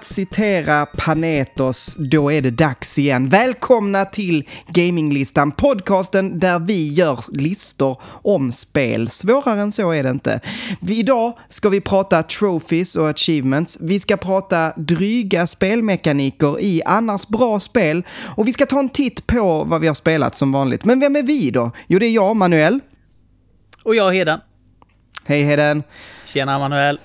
att citera Panetos, då är det dags igen. Välkomna till Gaminglistan, podcasten där vi gör listor om spel. Svårare än så är det inte. Idag ska vi prata trophies och achievements. Vi ska prata dryga spelmekaniker i annars bra spel. Och vi ska ta en titt på vad vi har spelat som vanligt. Men vem är vi då? Jo, det är jag, Manuel. Och jag, Heden. Hej Heden. Tjena, Manuel.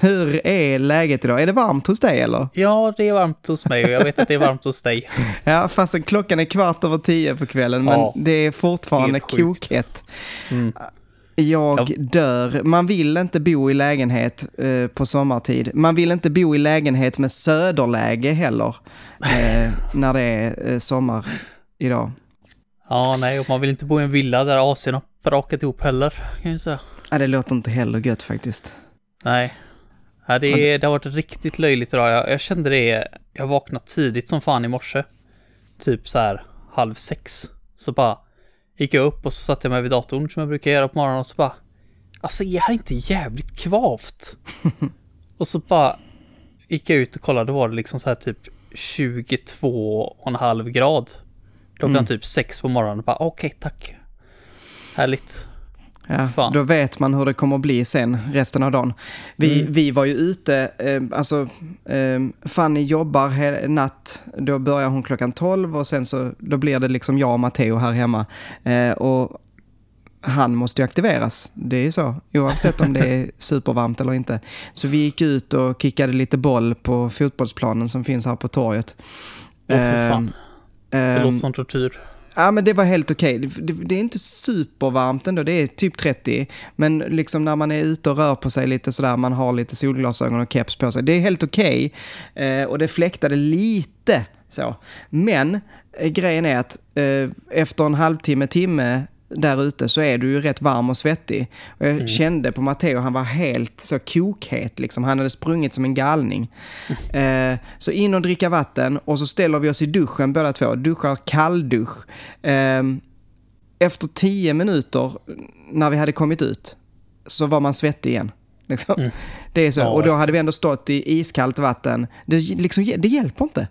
Hur är läget idag? Är det varmt hos dig eller? Ja, det är varmt hos mig och jag vet att det är varmt hos dig. Ja, fast klockan är kvart över tio på kvällen, men Ja, det är fortfarande kokhett. Mm. Jag Ja. dör. Man vill inte bo i lägenhet eh, på sommartid. Man vill inte bo i lägenhet med söderläge heller, eh, när det är eh, sommar idag. Ja, nej, och man vill inte bo i en villa där AC'n har brakat ihop heller, kan jag säga. Ja, det låter inte heller gött faktiskt. Nej. Ja, det, är, det har varit riktigt löjligt idag. Jag, jag kände det, jag vaknade tidigt som fan i morse. Typ så här halv sex. Så bara gick jag upp och så satte jag mig vid datorn som jag brukar göra på morgonen och så bara Alltså är här inte jävligt kvavt? och så bara gick jag ut och kollade, då var det liksom så här typ 22,5 grad. Klockan Mm. typ sex på morgonen. Bara okej, tack. Härligt. Ja, Fan. då vet man hur det kommer att bli sen resten av dagen. Vi, Mm. vi var ju ute, eh, alltså eh, Fanny jobbar natt, då börjar hon klockan 12 och sen så då blir det liksom jag och Matteo här hemma. Eh, och han måste ju aktiveras, det är ju så, oavsett om det är supervarmt eller inte. Så vi gick ut och kickade lite boll på fotbollsplanen som finns här på torget. Åh för fan. Det Ehm, låter som tortyr. Ja, men det var helt okej. Det, det, det är inte supervarmt ändå, det är typ 30. Men liksom när man är ute och rör på sig lite sådär, man har lite solglasögon och keps på sig. Det är helt okej. Eh, och det fläktade lite så. Men eh, grejen är att eh, efter en halvtimme, timme där ute så är du ju rätt varm och svettig. Och jag kände på Matteo, han var helt så kokhet liksom. Han hade sprungit som en galning. Eh, så in och dricka vatten och så ställer vi oss i duschen båda två. Duschar kalldusch. Eh, efter tio minuter när vi hade kommit ut så var man svettig igen. Liksom. Det är så. Ja, och då hade vi ändå stått i iskallt vatten. Det, liksom, det hjälper inte.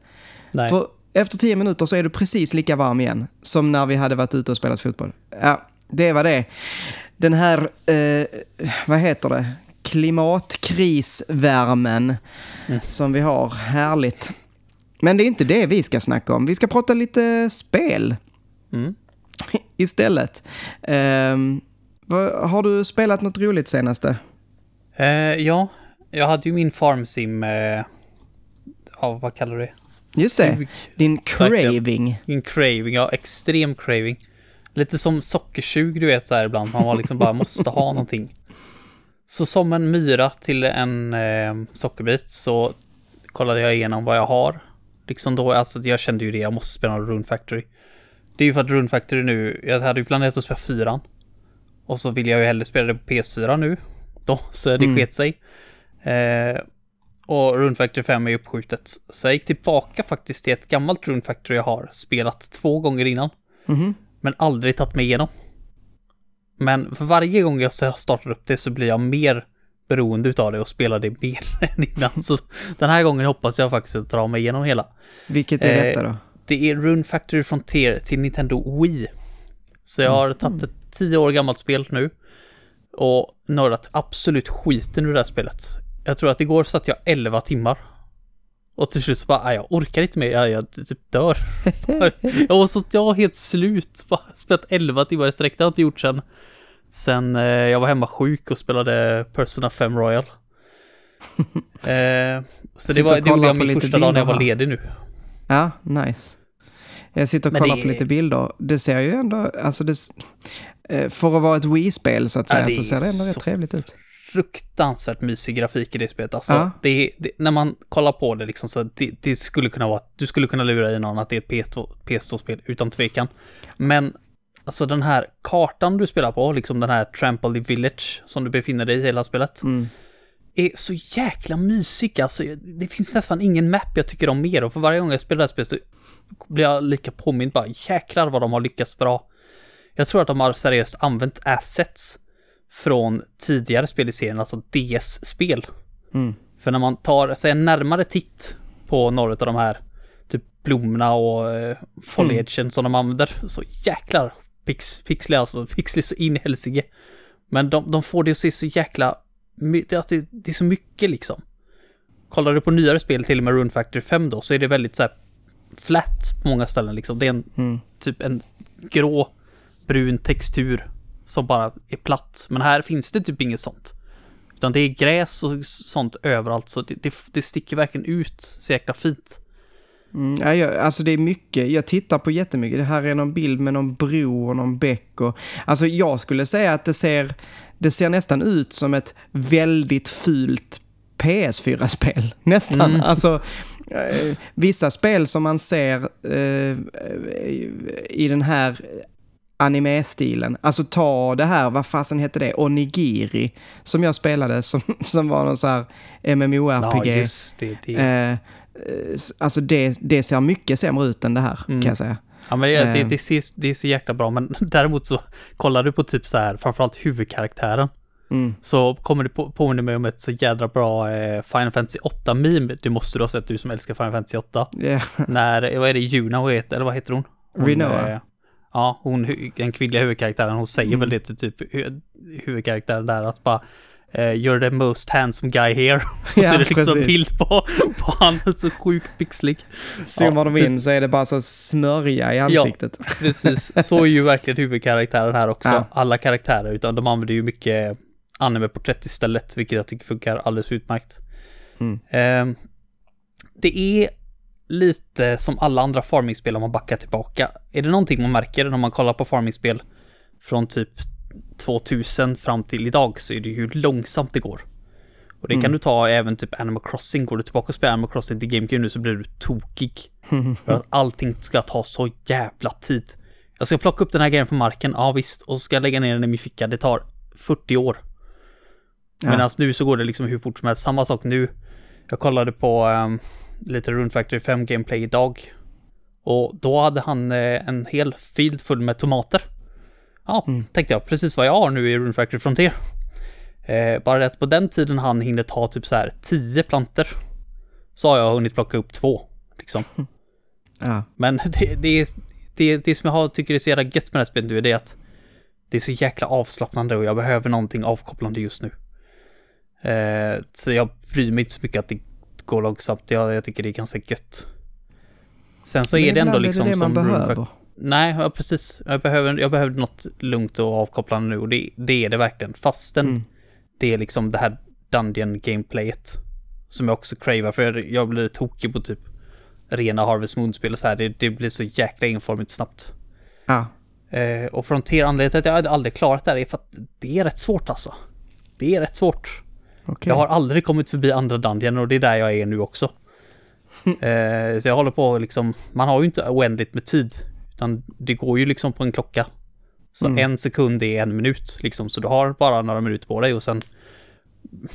Nej. För efter tio minuter så är du precis lika varm igen som när vi hade varit ute och spelat fotboll. Ja, det var det. Den här, eh, vad heter det, klimatkrisvärmen som vi har. Härligt. Men det är inte det vi ska snacka om. Vi ska prata lite spel Mm. istället. Vad, har du spelat något roligt senaste? Eh, ja, jag hade ju min farmsim... Eh, ja, vad kallar du det? Just det, din craving. Min craving, ja, extrem craving. Lite som sockersug, du vet så här ibland. Man var liksom bara måste ha någonting. Så som en myra till en eh, sockerbit så kollade jag igenom vad jag har. Liksom då, alltså jag kände ju det, jag måste spela Rune Factory. Det är ju för att Rune Factory nu, jag hade ju planerat att spela fyran. Och så vill jag ju hellre spela det på PS4 nu. Då, så det Mm. sket sig. Eh, och Rune Factory 5 är uppskjutet. Så jag gick tillbaka faktiskt till ett gammalt Rune Factory jag har spelat två gånger innan. Mhm. Men aldrig tagit mig igenom. Men för varje gång jag startar upp det så blir jag mer beroende utav det och spelar det mer än innan. Så den här gången hoppas jag faktiskt att dra mig igenom hela. Vilket är Eh, detta då? Det är Rune Factory Frontier till Nintendo Wii. Så jag har tagit ett tio år gammalt spel nu. Och nördat absolut skiten ur det här spelet. Jag tror att igår satt jag 11 timmar. Och till slut så bara, "Nej, jag orkar inte mer, jag, jag typ dör. jag var så, jag var helt slut. Bara spelat 11 timmar i sträck, det har jag inte gjort sen. Sen eh, jag var hemma sjuk och spelade Persona 5 Royal. eh, så det var, det gjorde jag min första dag när jag var ledig nu. Ja, nice. Jag sitter och Men kollar det- på lite bilder. Det ser ju ändå, alltså det, eh, för att vara ett Wii-spel så att Ja, säga, det så ser det ändå rätt trevligt ut. Fruktansvärt mysig grafik i det spelet. Alltså, Ja. det, det, när man kollar på det liksom så det, det skulle kunna vara, du skulle kunna lura i någon att det är ett PS2, PS2-spel utan tvekan. Men alltså den här kartan du spelar på, liksom den här Trampled Village som du befinner dig i hela spelet, Mm. är så jäkla mysig. Alltså, det finns nästan ingen map jag tycker om mer och för varje gång jag spelar det här spelet så blir jag lika påmind bara jäklar vad de har lyckats bra. Jag tror att de har seriöst använt assets från tidigare spel i serien, alltså DS-spel. Mm. För när man tar sig en närmare titt på några av de här typ blommorna och eh, foliagen mm. som de använder, så jäklar pix, pixlig alltså, pixlig så in i helsike. Men de, de får det att se så jäkla, det, det är så mycket liksom. Kollar du på nyare spel, till och med Rune Factory 5 då, så är det väldigt så här flat på många ställen liksom. Det är en mm. typ en grå, brun textur som bara är platt. Men här finns det typ inget sånt. Utan det är gräs och sånt överallt, så det, det, det sticker verkligen ut så jäkla fint. Mm, ja, jag, alltså det är mycket, jag tittar på jättemycket. Det här är någon bild med någon bro och någon bäck och... Alltså jag skulle säga att det ser, det ser nästan ut som ett väldigt fult PS4-spel. Nästan. Mm. Alltså, eh, vissa spel som man ser eh, i den här anime-stilen. Alltså ta det här, vad fasen hette det, Onigiri, som jag spelade, som, som var någon så här MMORPG. Ja, just det. det. Eh, alltså det, det ser mycket sämre ut än det här, mm. kan jag säga. Ja, men det, det, eh. det, ser, det är så jäkla bra, men däremot så kollar du på typ så här, framförallt huvudkaraktären. Mm. Så kommer det på, påminna mig om ett så jädra bra eh, Final Fantasy 8-meme. Det måste du ha sett, du som älskar Final Fantasy 8. Yeah. När, vad är det, Juna, vad heter, eller vad heter hon? hon Rinoa. Ja, hon, den kvinnliga huvudkaraktären, hon säger mm. väl det till typ huvudkaraktären där att bara Uh, you're the most handsome guy here. och så är det liksom en bild på, på han, så sjukt pixlig. Zoomar ja, de in typ. så är det bara så smörja i ansiktet. Ja, precis. Så är ju verkligen huvudkaraktären här också. Ja. Alla karaktärer, utan de använder ju mycket anime-porträtt istället, vilket jag tycker funkar alldeles utmärkt. Mm. Uh, det är lite som alla andra farmingspel om man backar tillbaka. Är det någonting man märker när man kollar på farmingspel från typ 2000 fram till idag så är det hur långsamt det går. Och det mm. kan du ta även typ Animal Crossing. Går du tillbaka och spelar Animal Crossing till GameCube nu så blir du tokig. För att allting ska ta så jävla tid. Jag ska plocka upp den här grejen från marken, ja visst, och så ska jag lägga ner den i min ficka. Det tar 40 år. Ja. Medan nu så går det liksom hur fort som helst. Samma sak nu. Jag kollade på um, lite Rune Factory 5 gameplay idag. Och då hade han eh, en hel field full med tomater. Ja, mm. tänkte jag, precis vad jag har nu i Rune Factory Frontier. Eh, bara att på den tiden han hinner ta typ så här 10 planter. Så har jag hunnit plocka upp två, liksom. Ja. Men det, det, det, det som jag har, tycker är så jävla gött med det här spelet nu är det att det är så jäkla avslappnande och jag behöver någonting avkopplande just nu. Eh, så jag bryr mig inte så mycket att det går långsamt. Jag, jag tycker det är ganska gött. Sen så är det ändå liksom det det som behöver. Nej, ja, precis. Jag behöver, jag behöver något lugnt och avkopplande nu och det, det är det verkligen. Fastän mm. det är liksom det här Dungeon gameplayet som jag också cravar för jag, jag blir tokig på typ rena Harvest Moon-spel och så här. Det, det blir så jäkla enformigt snabbt. Ja. Eh, och Frontier, anledningen till att jag aldrig klarat det här är för att det är rätt svårt alltså. Det är rätt svårt. Okay. Jag har aldrig kommit förbi andra Dungeon och det är där jag är nu också. eh, så jag håller på liksom, man har ju inte oändligt med tid. Utan det går ju liksom på en klocka. Så mm. en sekund är en minut liksom. Så du har bara några minuter på dig och sen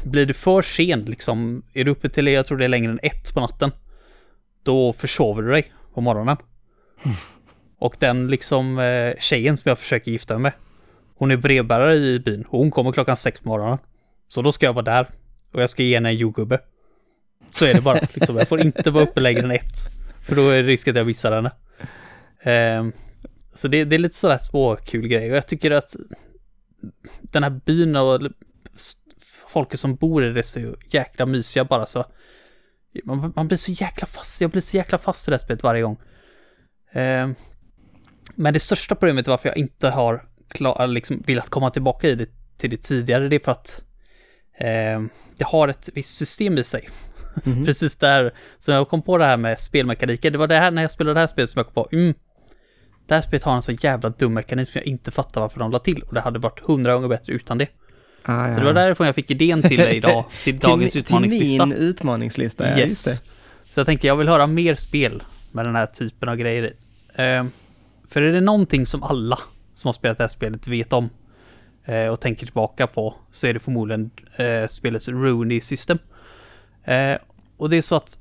blir du för sen liksom. Är du uppe till, jag tror det är längre än ett på natten. Då försover du dig på morgonen. Mm. Och den liksom eh, tjejen som jag försöker gifta mig med. Hon är brevbärare i byn och hon kommer klockan sex på morgonen. Så då ska jag vara där. Och jag ska ge henne en jordgubbe. Så är det bara. Liksom. Jag får inte vara uppe längre än ett. För då är det risk att jag missar henne. Um, så det, det, är lite sådär små kul grejer. Och jag tycker att den här byn och folket som bor i det är så jäkla mysiga bara så. Man, man, blir så jäkla fast. Jag blir så jäkla fast i det här spelet varje gång. Um, men det största problemet varför jag inte har klar, liksom velat komma tillbaka i det till det tidigare, det är för att eh, det har ett visst system i sig. Mm. Precis där, så jag kom på det här med spelmekaniken, det var det här när jag spelade det här spelet som jag kom på, mm, det här spelet har en så jävla dum mekanik som jag inte fattar varför de la till och det hade varit hundra gånger bättre utan det. Ah, ja. Så det var därifrån jag fick idén till dig idag, till dagens till, utmaningslista. Till min utmaningslista, ja, yes. Så jag tänkte jag vill höra mer spel med den här typen av grejer. Uh, för är det någonting som alla som har spelat det här spelet vet om uh, och tänker tillbaka på så är det förmodligen uh, spelets Rooney System. Uh, och det är så att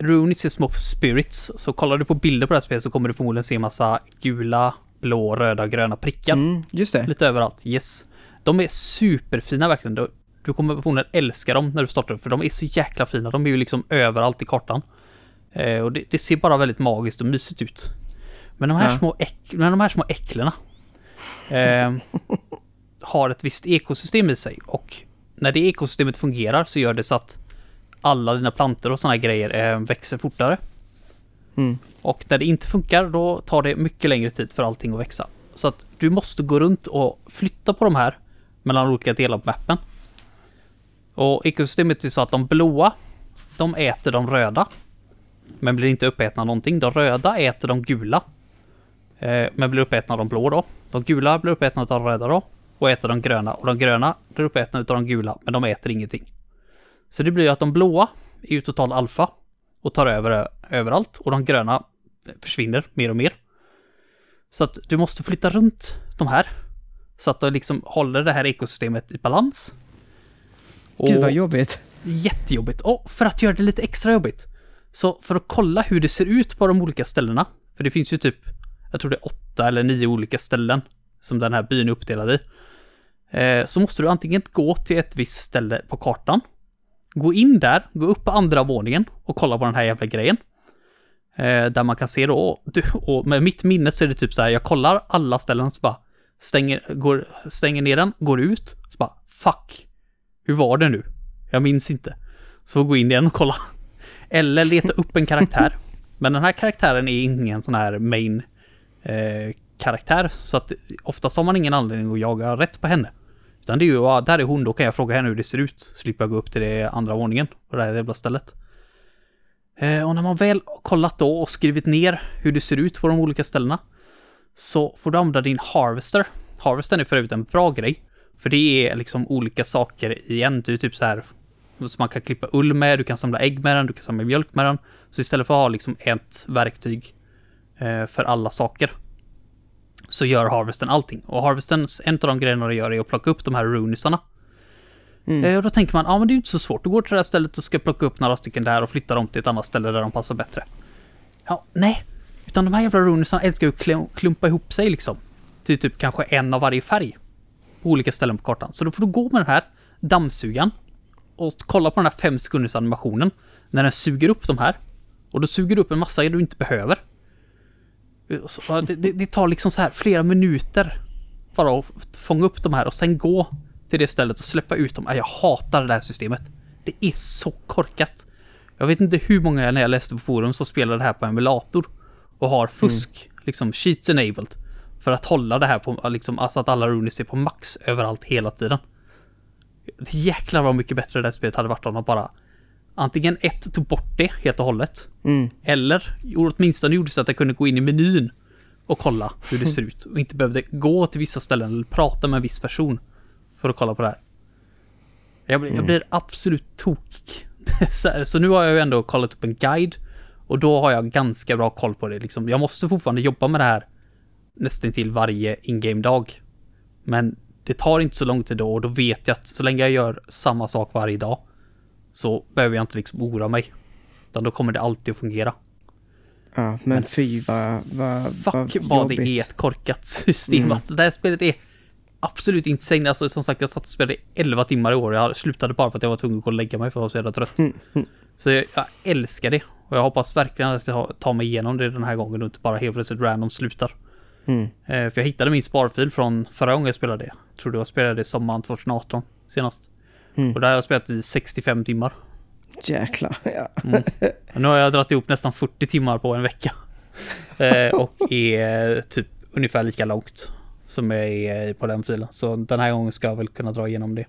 Runis är små spirits, så kollar du på bilder på det här spelet så kommer du förmodligen se massa gula, blå, röda, gröna prickar. Mm, just det. Lite överallt, yes. De är superfina verkligen. Du, Du kommer förmodligen älska dem när du startar upp, för de är så jäkla fina. De är ju liksom överallt i kartan. Eh, och det, det, ser bara väldigt magiskt och mysigt ut. Men de här, Ja. små, äck, men de här små äcklena eh, har ett visst ekosystem i sig. Och när det ekosystemet fungerar så gör det så att alla dina plantor och sådana grejer eh, växer fortare. Mm. Och när det inte funkar, då tar det mycket längre tid för allting att växa. Så att du måste gå runt och flytta på de här mellan olika delar på mappen. Och ekosystemet är så att de blåa, de äter de röda. Men blir inte uppätna av någonting. De röda äter de gula. Eh, men blir uppätna av de blå då. De gula blir uppätna av de röda då. Och äter de gröna. Och de gröna blir uppätna av de gula, men de äter ingenting. Så det blir ju att de blåa är ju total alfa och tar över överallt och de gröna försvinner mer och mer. Så att du måste flytta runt de här så att du liksom håller det här ekosystemet i balans. Och Gud vad jobbigt. jättejobbigt. Och för att göra det lite extra jobbigt, så för att kolla hur det ser ut på de olika ställena, för det finns ju typ, jag tror det är åtta eller nio olika ställen som den här byn är uppdelad i, eh, så måste du antingen gå till ett visst ställe på kartan, gå in där, gå upp på andra våningen och kolla på den här jävla grejen. Eh, där man kan se då, du, och med mitt minne så är det typ så här, jag kollar alla ställen så bara stänger, går, stänger ner den, går ut, så bara fuck, hur var det nu? Jag minns inte. Så gå in igen och kolla. Eller leta upp en karaktär. Men den här karaktären är ingen sån här main eh, karaktär. Så att oftast har man ingen anledning att jaga rätt på henne. Utan det är ju, ah, där är hon, då kan jag fråga henne hur det ser ut. Slipper jag gå upp till det andra våningen på det här jävla stället. Eh, och när man väl kollat då och skrivit ner hur det ser ut på de olika ställena. Så får du använda din Harvester. Harvestern är för övrigt en bra grej. För det är liksom olika saker igen. Det är typ så här som man kan klippa ull med, du kan samla ägg med den, du kan samla mjölk med den. Så istället för att ha liksom ett verktyg eh, för alla saker så gör Harvesten allting. Och Harvesten, en av de grejerna det gör är att plocka upp de här runisarna. Eh, och då tänker man, ja men det är ju inte så svårt. Du går till det här stället och ska plocka upp några stycken där och flytta dem till ett annat ställe där de passar bättre. Ja, nej. Utan de här jävla runisarna älskar ju att klum- klumpa ihop sig liksom. Till typ kanske en av varje färg. På olika ställen på kartan. Så då får du gå med den här dammsugaren och kolla på den här fem sekunders animationen. När den suger upp de här. Och då suger du upp en massa du inte behöver. Så, det, det, tar liksom så här flera minuter. Bara att fånga upp de här och sen gå till det stället och släppa ut dem. Ja, Jag hatar det här systemet. Det är så korkat. Jag vet inte hur många när jag läste på forum som spelar det här på emulator. Och har fusk, liksom cheats enabled. För att hålla det här på, liksom, alltså att alla runis är på max överallt hela tiden. Jäklar vad mycket bättre det här spelet hade varit om de bara antingen ett tog bort det helt och hållet. Mm. Eller åtminstone gjorde så att jag kunde gå in i menyn och kolla hur det ser ut. Och inte behövde gå till vissa ställen eller prata med en viss person för att kolla på det här. Jag blir, jag blir absolut tokig. så nu har jag ju ändå kollat upp en guide och då har jag ganska bra koll på det. Liksom. Jag måste fortfarande jobba med det här nästan till varje in-game-dag. Men det tar inte så lång tid då och då vet jag att så länge jag gör samma sak varje dag så behöver jag inte liksom oroa mig. Utan då kommer det alltid att fungera. Ja, men fy vad, vad, Fuck vad vad det är ett korkat system. Mm. Alltså det här spelet är absolut insane. Alltså som sagt, jag satt och spelade i 11 timmar i år. Jag slutade bara för att jag var tvungen att gå och lägga mig för att jag var så jävla trött. Mm, mm. Så jag, jag älskar det. Och jag hoppas verkligen att jag tar mig igenom det den här gången och inte bara helt plötsligt random slutar. Mm. Eh, för jag hittade min sparfil från förra gången jag spelade det. Jag tror det var spelade det sommaren 2018 senast. Mm. Och där har jag spelat i 65 timmar. Jäklar, ja. Och nu har jag dragit ihop nästan 40 timmar på en vecka. Eh, och är typ ungefär lika långt som jag är på den filen. Så den här gången ska jag väl kunna dra igenom det.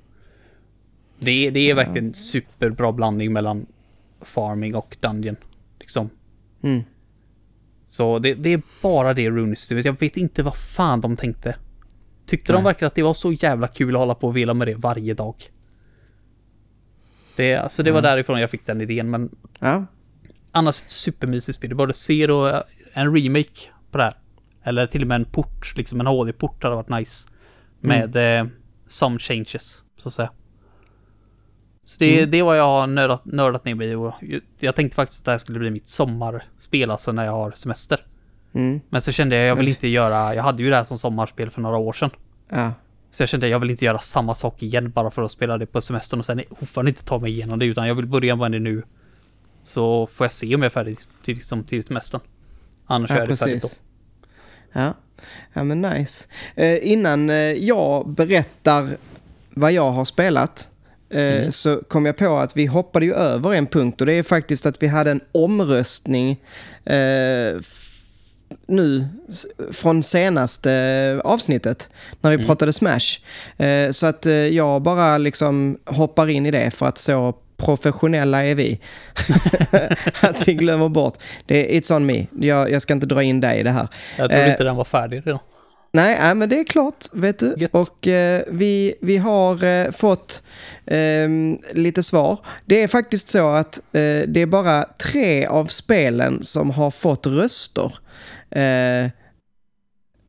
Det är, det är verkligen superbra blandning mellan farming och dungeon. Liksom. Mm. Så det, det är bara det Runesystemet. Jag vet inte vad fan de tänkte. Tyckte de Nej. verkligen att det var så jävla kul att hålla på och vela med det varje dag? Det, alltså det var därifrån jag fick den idén, men Ja, annars ett supermysigt spel. Du både ser och eh, en remake på det här. Eller till och med en port, liksom en HD-port hade varit nice. Med eh, some changes, så att säga. Så det, Mm. det är vad jag har nördat, nördat ner mig och Jag tänkte faktiskt att det här skulle bli mitt sommarspel, alltså när jag har semester. mm. Men så kände jag, jag vill inte göra, jag hade ju det här som sommarspel för några år sedan. ja. Så jag kände jag vill inte göra samma sak igen bara för att spela det på semestern och sen fortfarande inte ta mig igenom det utan jag vill börja med det nu. Så får jag se om jag är färdig till, liksom, till semestern. Annars Ja, är det färdigt då. precis. Ja. ja, men nice. Eh, innan eh, jag berättar vad jag har spelat eh, Mm. så kom jag på att vi hoppade ju över en punkt och det är faktiskt att vi hade en omröstning eh, nu från senaste avsnittet när vi Mm. pratade Smash. Eh, så att eh, jag bara liksom hoppar in i det för att så professionella är vi. att vi glömmer bort. Det är, it's on me. Jag, jag ska inte dra in dig i det här. Jag trodde Eh, inte den var färdig redan. Nej, nej, men det är klart, vet du. Gött. Och eh, vi, vi har eh, fått ehm, lite svar. Det är faktiskt så att det är bara tre av spelen som har fått röster. Eh,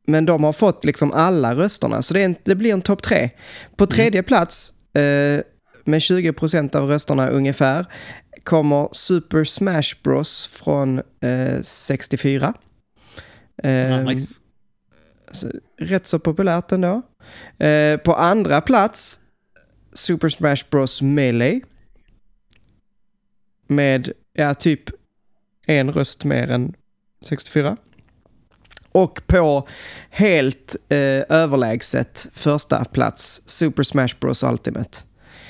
men de har fått liksom alla rösterna, så det, är en, det blir en topp tre. På tredje plats, eh, med 20% av rösterna ungefär, kommer Super Smash Bros från eh, 64. Ja, Ehm, nice. rätt så populärt ändå. Eh, på andra plats, Super Smash Bros Melee. Med, ja, typ en röst mer än 64. Och på helt eh, överlägset första plats, Super Smash Bros Ultimate.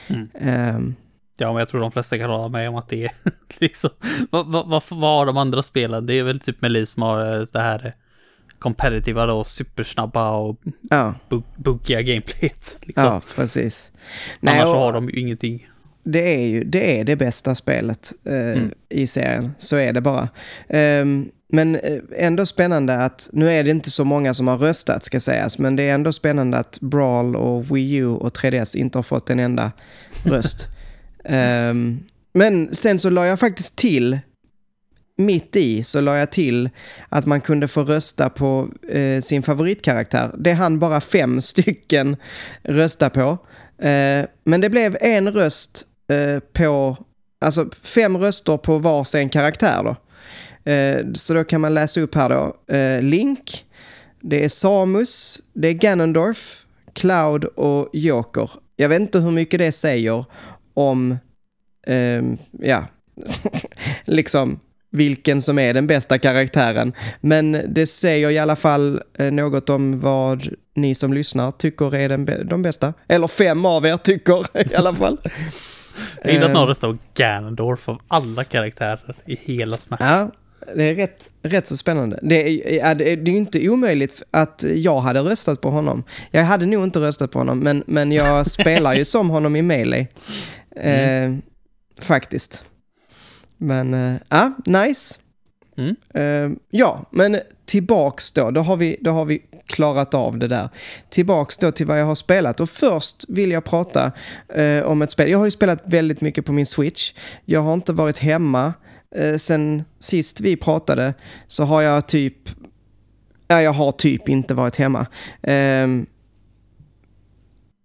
Mm. Ehm, Ja, men jag tror de flesta kan hålla med om att det är liksom... Vad, vad, vad, vad har de andra spelen? Det är väl typ Melee som har eh, det här competitiva då, supersnabba och ja, bug, buggiga gameplayet. Liksom. ja, precis. Annars och- har de ju ingenting. det är ju det, är det bästa spelet eh, Mm. i serien. Så är det bara. Ehm, men eh, ändå spännande att, nu är det inte så många som har röstat ska sägas, men det är ändå spännande att Brawl och Wii U och 3DS inte har fått en enda röst. Ehm, men sen så la jag faktiskt till, mitt i så la jag till att man kunde få rösta på eh, sin favoritkaraktär. Det hann bara fem stycken rösta på. Eh, men det blev en röst eh, på, alltså fem röster på varsin karaktär då. Eh, så då kan man läsa upp här då. Eh, Link, det är Samus, det är Ganondorf, Cloud och Joker. Jag vet inte hur mycket det säger om, ehm, ja, liksom vilken som är den bästa karaktären. Men det säger i alla fall eh, något om vad ni som lyssnar tycker är den de bästa. Eller fem av er tycker i alla fall. Jag gillar att Ehm, någon röstar på Ganondorf av alla karaktärer i hela Smash. Ja, det är rätt, rätt så spännande. Det är, det är ju inte omöjligt att jag hade röstat på honom. Jag hade nog inte röstat på honom, men, men jag spelar ju som honom i Melee. Eh, faktiskt. Men, eh, ja, nice. Mm. Eh, ja, men tillbaks då. Då har, vi, då har vi klarat av det där. Tillbaks då till vad jag har spelat. Och först vill jag prata eh, om ett spel. Jag har ju spelat väldigt mycket på min Switch. Jag har inte varit hemma. Eh, sen sist vi pratade så har jag typ... Ja, jag har typ inte varit hemma. Ehm,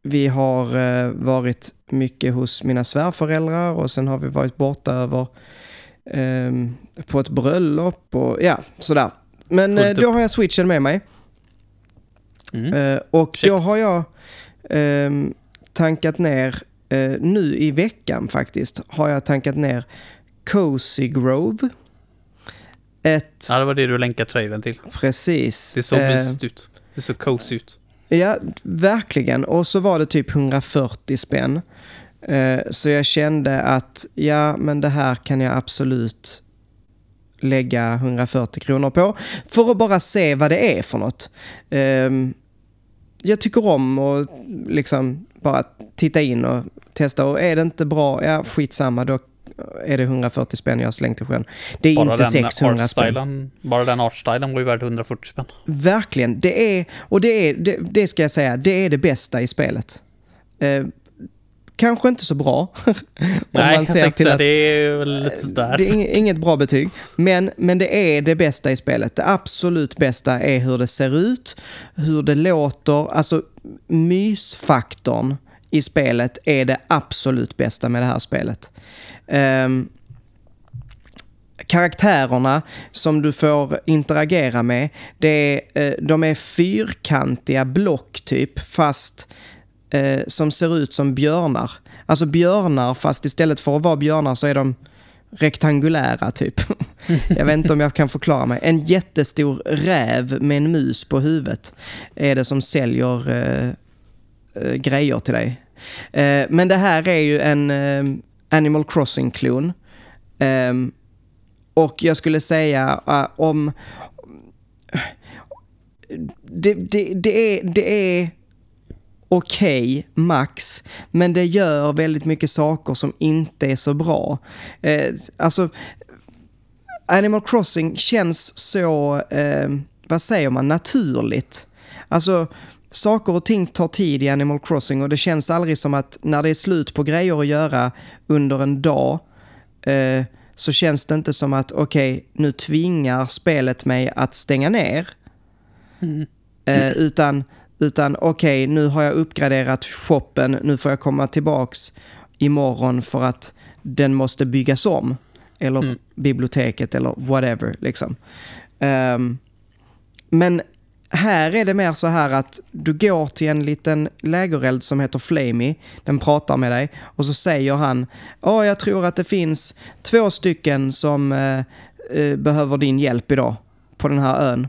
vi har eh, varit mycket hos mina svärföräldrar och sen har vi varit borta över ehm, på ett bröllop och ja, sådär. Men Fullt eh, då har jag switchen med mig. Mm. Eh, och Check. då har jag ehm, tankat ner, eh, nu i veckan faktiskt, har jag tankat ner Cozy Grove. Ett, Ja, det var det du länkade trailern till. precis. Det såg eh, mysigt ut. Det såg cozy ut. Ja, verkligen. Och så var det typ 140 spänn. Eh, Så jag kände att ja, men det här kan jag absolut lägga 140 kronor på. För att bara se vad det är för något. Ehm, Jag tycker om att liksom bara titta in och testa. Och är det inte bra, ja skitsamma, då är det 140 spänn jag har slängt i sjön. Det är Bara inte den 600 spänn. bara den artstylen var ju värd 140 spänn. Verkligen. Det är, och det är, det, det ska jag säga, det är det bästa i spelet. Eh, kanske inte så bra. om Nej, jag tänkte säga, att- det är lite sådär. det är ing- inget bra betyg, men, men det är det bästa i spelet. Det absolut bästa är hur det ser ut, hur det låter, alltså mysfaktorn i spelet är det absolut bästa med det här spelet. Ehm, karaktärerna som du får interagera med, det är, eh, de är fyrkantiga block typ, fast eh, som ser ut som björnar. Alltså björnar, fast istället för att vara björnar så är de rektangulära typ. jag vet inte om jag kan förklara mig. En jättestor räv med en mus på huvudet är det som säljer eh, eh grejer till dig. Eh, men det här är ju en eh, Animal Crossing-klon. Um, och jag skulle säga uh, om... Det, det, det, är, det är okej, okay, max, men det gör väldigt mycket saker som inte är så bra. Uh, alltså, Animal Crossing känns så, uh, vad säger man, naturligt. Alltså, saker och ting tar tid i Animal Crossing och det känns aldrig som att när det är slut på grejer att göra under en dag eh, så känns det inte som att okej, okay, nu tvingar spelet mig att stänga ner. Mm. Eh, utan utan okej, okay, nu har jag uppgraderat shoppen, nu får jag komma tillbaks imorgon för att den måste byggas om. Eller mm. biblioteket eller whatever. Liksom. Um, men här är det mer så här att du går till en liten lägereld som heter Flamey. Den pratar med dig och så säger han Åh, jag tror att det finns två stycken som uh, uh, behöver din hjälp idag på den här ön.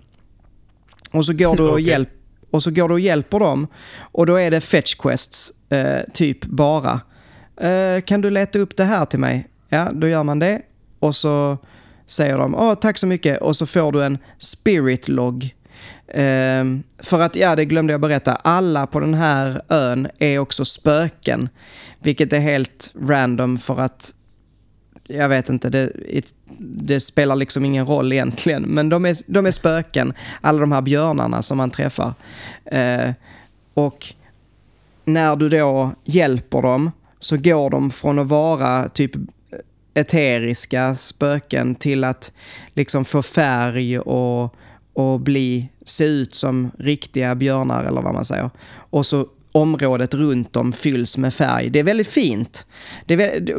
Och så går du och okay. hjälper och så går du och hjälper dem och då är det fetch quests, uh, typ bara. kan du leta upp det här till mig? Ja, då gör man det. Och så säger de Åh, tack så mycket och så får du en spirit log Um, för att, ja det glömde jag berätta, alla på den här ön är också spöken. Vilket är helt random för att, jag vet inte, det, it, det spelar liksom ingen roll egentligen. Men de är, de är spöken, alla de här björnarna som man träffar. Uh, och när du då hjälper dem så går de från att vara typ eteriska spöken till att liksom få färg och, och bli se ut som riktiga björnar eller vad man säger. Och så området runt dem fylls med färg. Det är väldigt fint. Det är väldigt,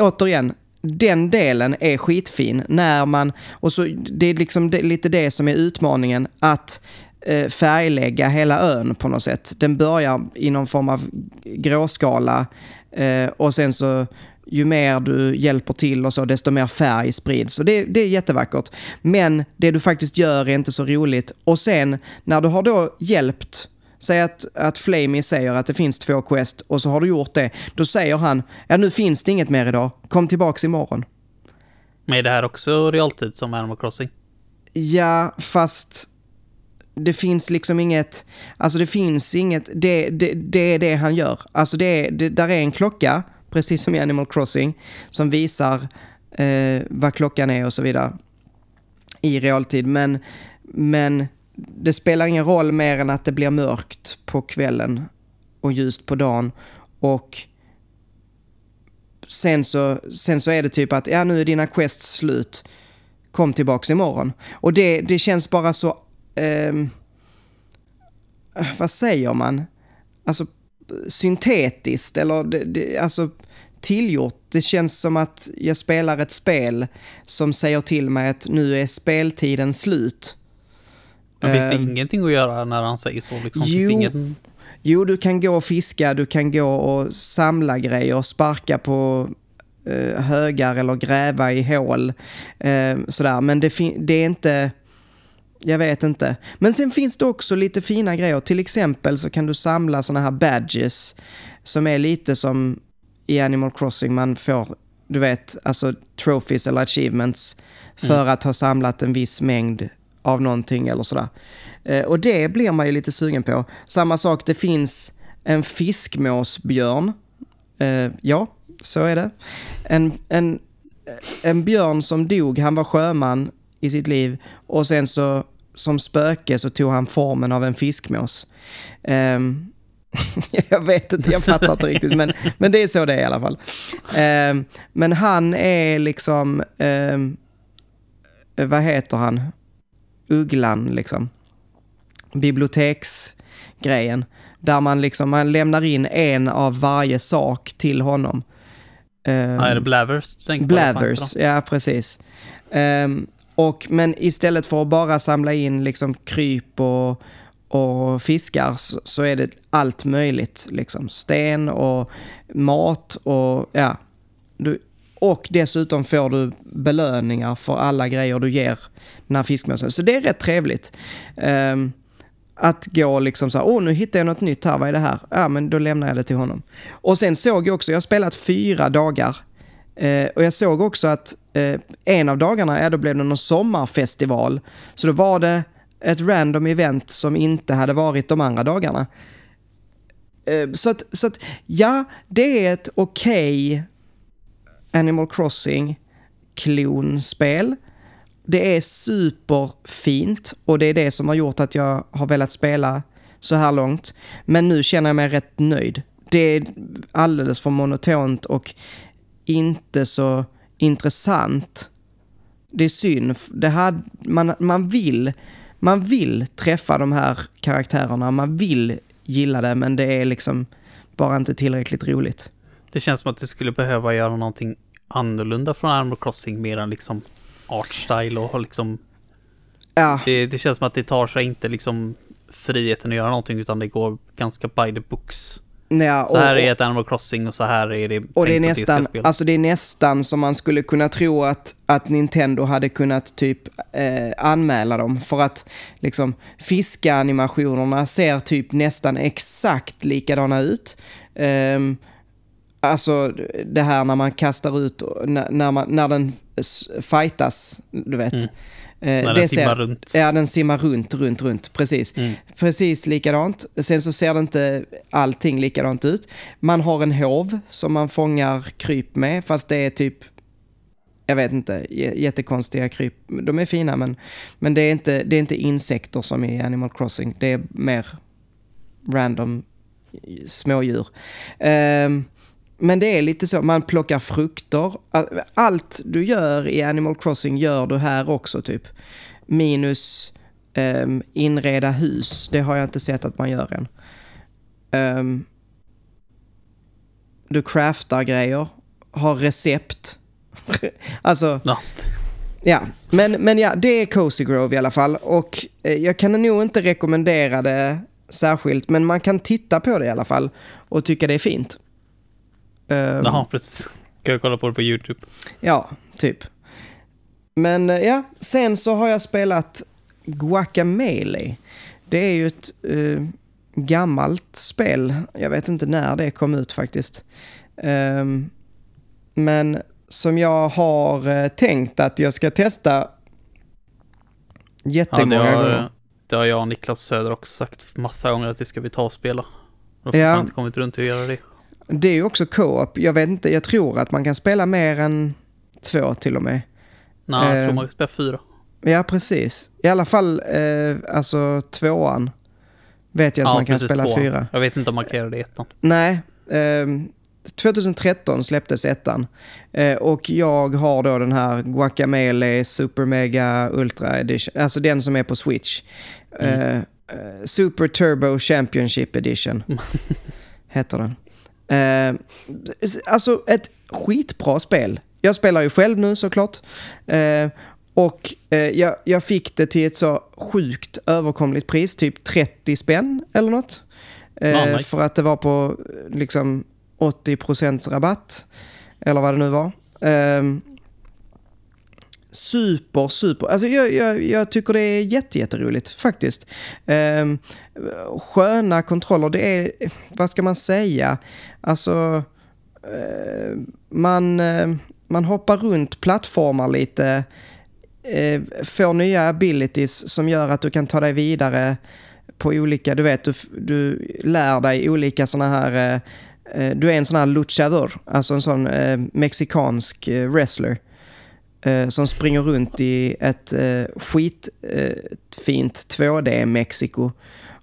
återigen, den delen är skitfin när man, och så det är liksom det, lite det som är utmaningen, att eh, färglägga hela ön på något sätt. Den börjar i någon form av gråskala eh, och sen så ju mer du hjälper till och så, desto mer färg sprids. Och det, det är jättevackert. Men det du faktiskt gör är inte så roligt. Och sen, när du har då hjälpt Säg att, att Flamey säger att det finns två quest och så har du gjort det. Då säger han, ja nu finns det inget mer idag, kom tillbaks imorgon. Men är det här också realtid som Animal Crossing? Ja, fast det finns liksom inget, alltså det finns inget, det, det, det är det han gör. Alltså det, det, där är en klocka precis som i Animal Crossing, som visar eh, vad klockan är och så vidare i realtid. Men, men det spelar ingen roll mer än att det blir mörkt på kvällen och ljust på dagen. Och sen så, sen så är det typ att ja, nu är dina quests slut. Kom tillbaks imorgon. Och det, det känns bara så... Eh, vad säger man? Alltså syntetiskt eller det, det, alltså tillgjort. Det känns som att jag spelar ett spel som säger till mig att nu är speltiden slut. Men finns det uh, ingenting att göra när han säger så? Liksom? Jo, ingen... jo, du kan gå och fiska, du kan gå och samla grejer, sparka på uh, högar eller gräva i hål. Uh, sådär, men det, det är inte... Jag vet inte. Men sen finns det också lite fina grejer. Till exempel så kan du samla såna här badges som är lite som i Animal Crossing man får, du vet, alltså trophies eller achievements för mm. att ha samlat en viss mängd av någonting eller sådär. Eh, och det blir man ju lite sugen på. Samma sak, det finns en fiskmåsbjörn. Eh, ja, så är det. En, en, en björn som dog, han var sjöman i sitt liv och sen så som spöke så tog han formen av en fiskmås. Um, jag vet inte, jag fattar inte riktigt, men, men det är så det är i alla fall. Um, men han är liksom, um, vad heter han? Ugglan liksom. Biblioteksgrejen. Där man liksom, man lämnar in en av varje sak till honom. Um, ja, är det Blavers? Blavers, ja precis. Ehm, och, men istället för att bara samla in liksom kryp och, och fiskar så, så är det allt möjligt. Liksom. Sten och mat och ja. Du, och dessutom får du belöningar för alla grejer du ger den här fiskmåsen. Så det är rätt trevligt. Um, att gå liksom så här, åh nu hittar jag något nytt här, vad är det här? Ja, men då lämnar jag det till honom. Och sen såg jag också, jag har spelat fyra dagar. Eh, och jag såg också att eh, en av dagarna, ja då blev det någon sommarfestival. Så då var det ett random event som inte hade varit de andra dagarna. Eh, så, att, så att, ja, det är ett okej okay Animal Crossing klonspel. Det är superfint och det är det som har gjort att jag har velat spela så här långt. Men nu känner jag mig rätt nöjd. Det är alldeles för monotont och inte så intressant. Det är synd. Det här, man, man, vill, man vill träffa de här karaktärerna, man vill gilla det, men det är liksom bara inte tillräckligt roligt. Det känns som att du skulle behöva göra någonting annorlunda från Animal Crossing, mer än liksom artstyle och liksom... Ja. Det, det, känns som att det tar sig inte liksom friheten att göra någonting, utan det går ganska by the books. Ja, och, så här är ett Animal Crossing och så här är det Och det är nästan, det alltså det är nästan som man skulle kunna tro att, att Nintendo hade kunnat typ eh, anmäla dem. För att liksom fiskanimationerna ser typ nästan exakt likadana ut. Um, Alltså det här när man kastar ut, när, när, man, när den fightas, du vet. Mm. Eh, när den simmar runt. Ja, den simmar runt, runt, runt. Precis. Mm. Precis likadant. Sen så ser det inte allting likadant ut. Man har en hov som man fångar kryp med, fast det är typ jag vet inte, jättekonstiga kryp. De är fina men, men det, är inte, det är inte insekter som är i Animal Crossing. Det är mer random smådjur. Um, men det är lite så, man plockar frukter. Allt du gör i Animal Crossing gör du här också typ. Minus um, inreda hus, det har jag inte sett att man gör än. Um, du craftar grejer, har recept. alltså... Ja. Ja, men, men ja, det är Cozy Grove i alla fall. Och eh, jag kan nog inte rekommendera det särskilt, men man kan titta på det i alla fall och tycka det är fint. Um, Jaha, precis. Kan jag kolla på det på YouTube? Ja, typ. Men eh, ja, sen så har jag spelat Guacamele. Det är ju ett uh, gammalt spel. Jag vet inte när det kom ut faktiskt. Um, men som jag har uh, tänkt att jag ska testa jättemånga ja, det har, gånger. Det har jag och Niklas Söder också sagt massa gånger att det ska vi ta och spela. Ja. har inte kommit runt att göra det. Det är ju också co-op. Jag vet inte, jag tror att man kan spela mer än två till och med. Nej, jag tror eh, man kan spela fyra. Ja, precis. I alla fall, eh, alltså tvåan vet jag att ja, man kan spela tvåan. fyra. Jag vet inte om man kan göra det i ettan. Nej. Eh, 2013 släpptes ettan. Eh, och jag har då den här Guacamele Super Mega Ultra Edition. Alltså den som är på Switch. Mm. Eh, eh, Super Turbo Championship Edition. heter den. Eh, alltså ett skitbra spel. Jag spelar ju själv nu såklart. Eh, och eh, jag, jag, fick det till ett så sjukt överkomligt pris, typ 30 spänn eller något. Eh, oh, nice. För att det var på liksom 80% rabatt. Eller vad det nu var. Super, super. Alltså jag, jag, jag tycker det är jätteroligt faktiskt. Eh, sköna kontroller, det är, vad ska man säga? Alltså, Eh, man, eh, man hoppar runt plattformar lite, eh, får nya abilities som gör att du kan ta dig vidare på olika, du vet, du, du lär dig olika sådana här, eh, eh, du är en sån här luchador, alltså en sån eh, mexikansk wrestler eh, som springer runt i ett eh, skitfint eh, 2D-Mexiko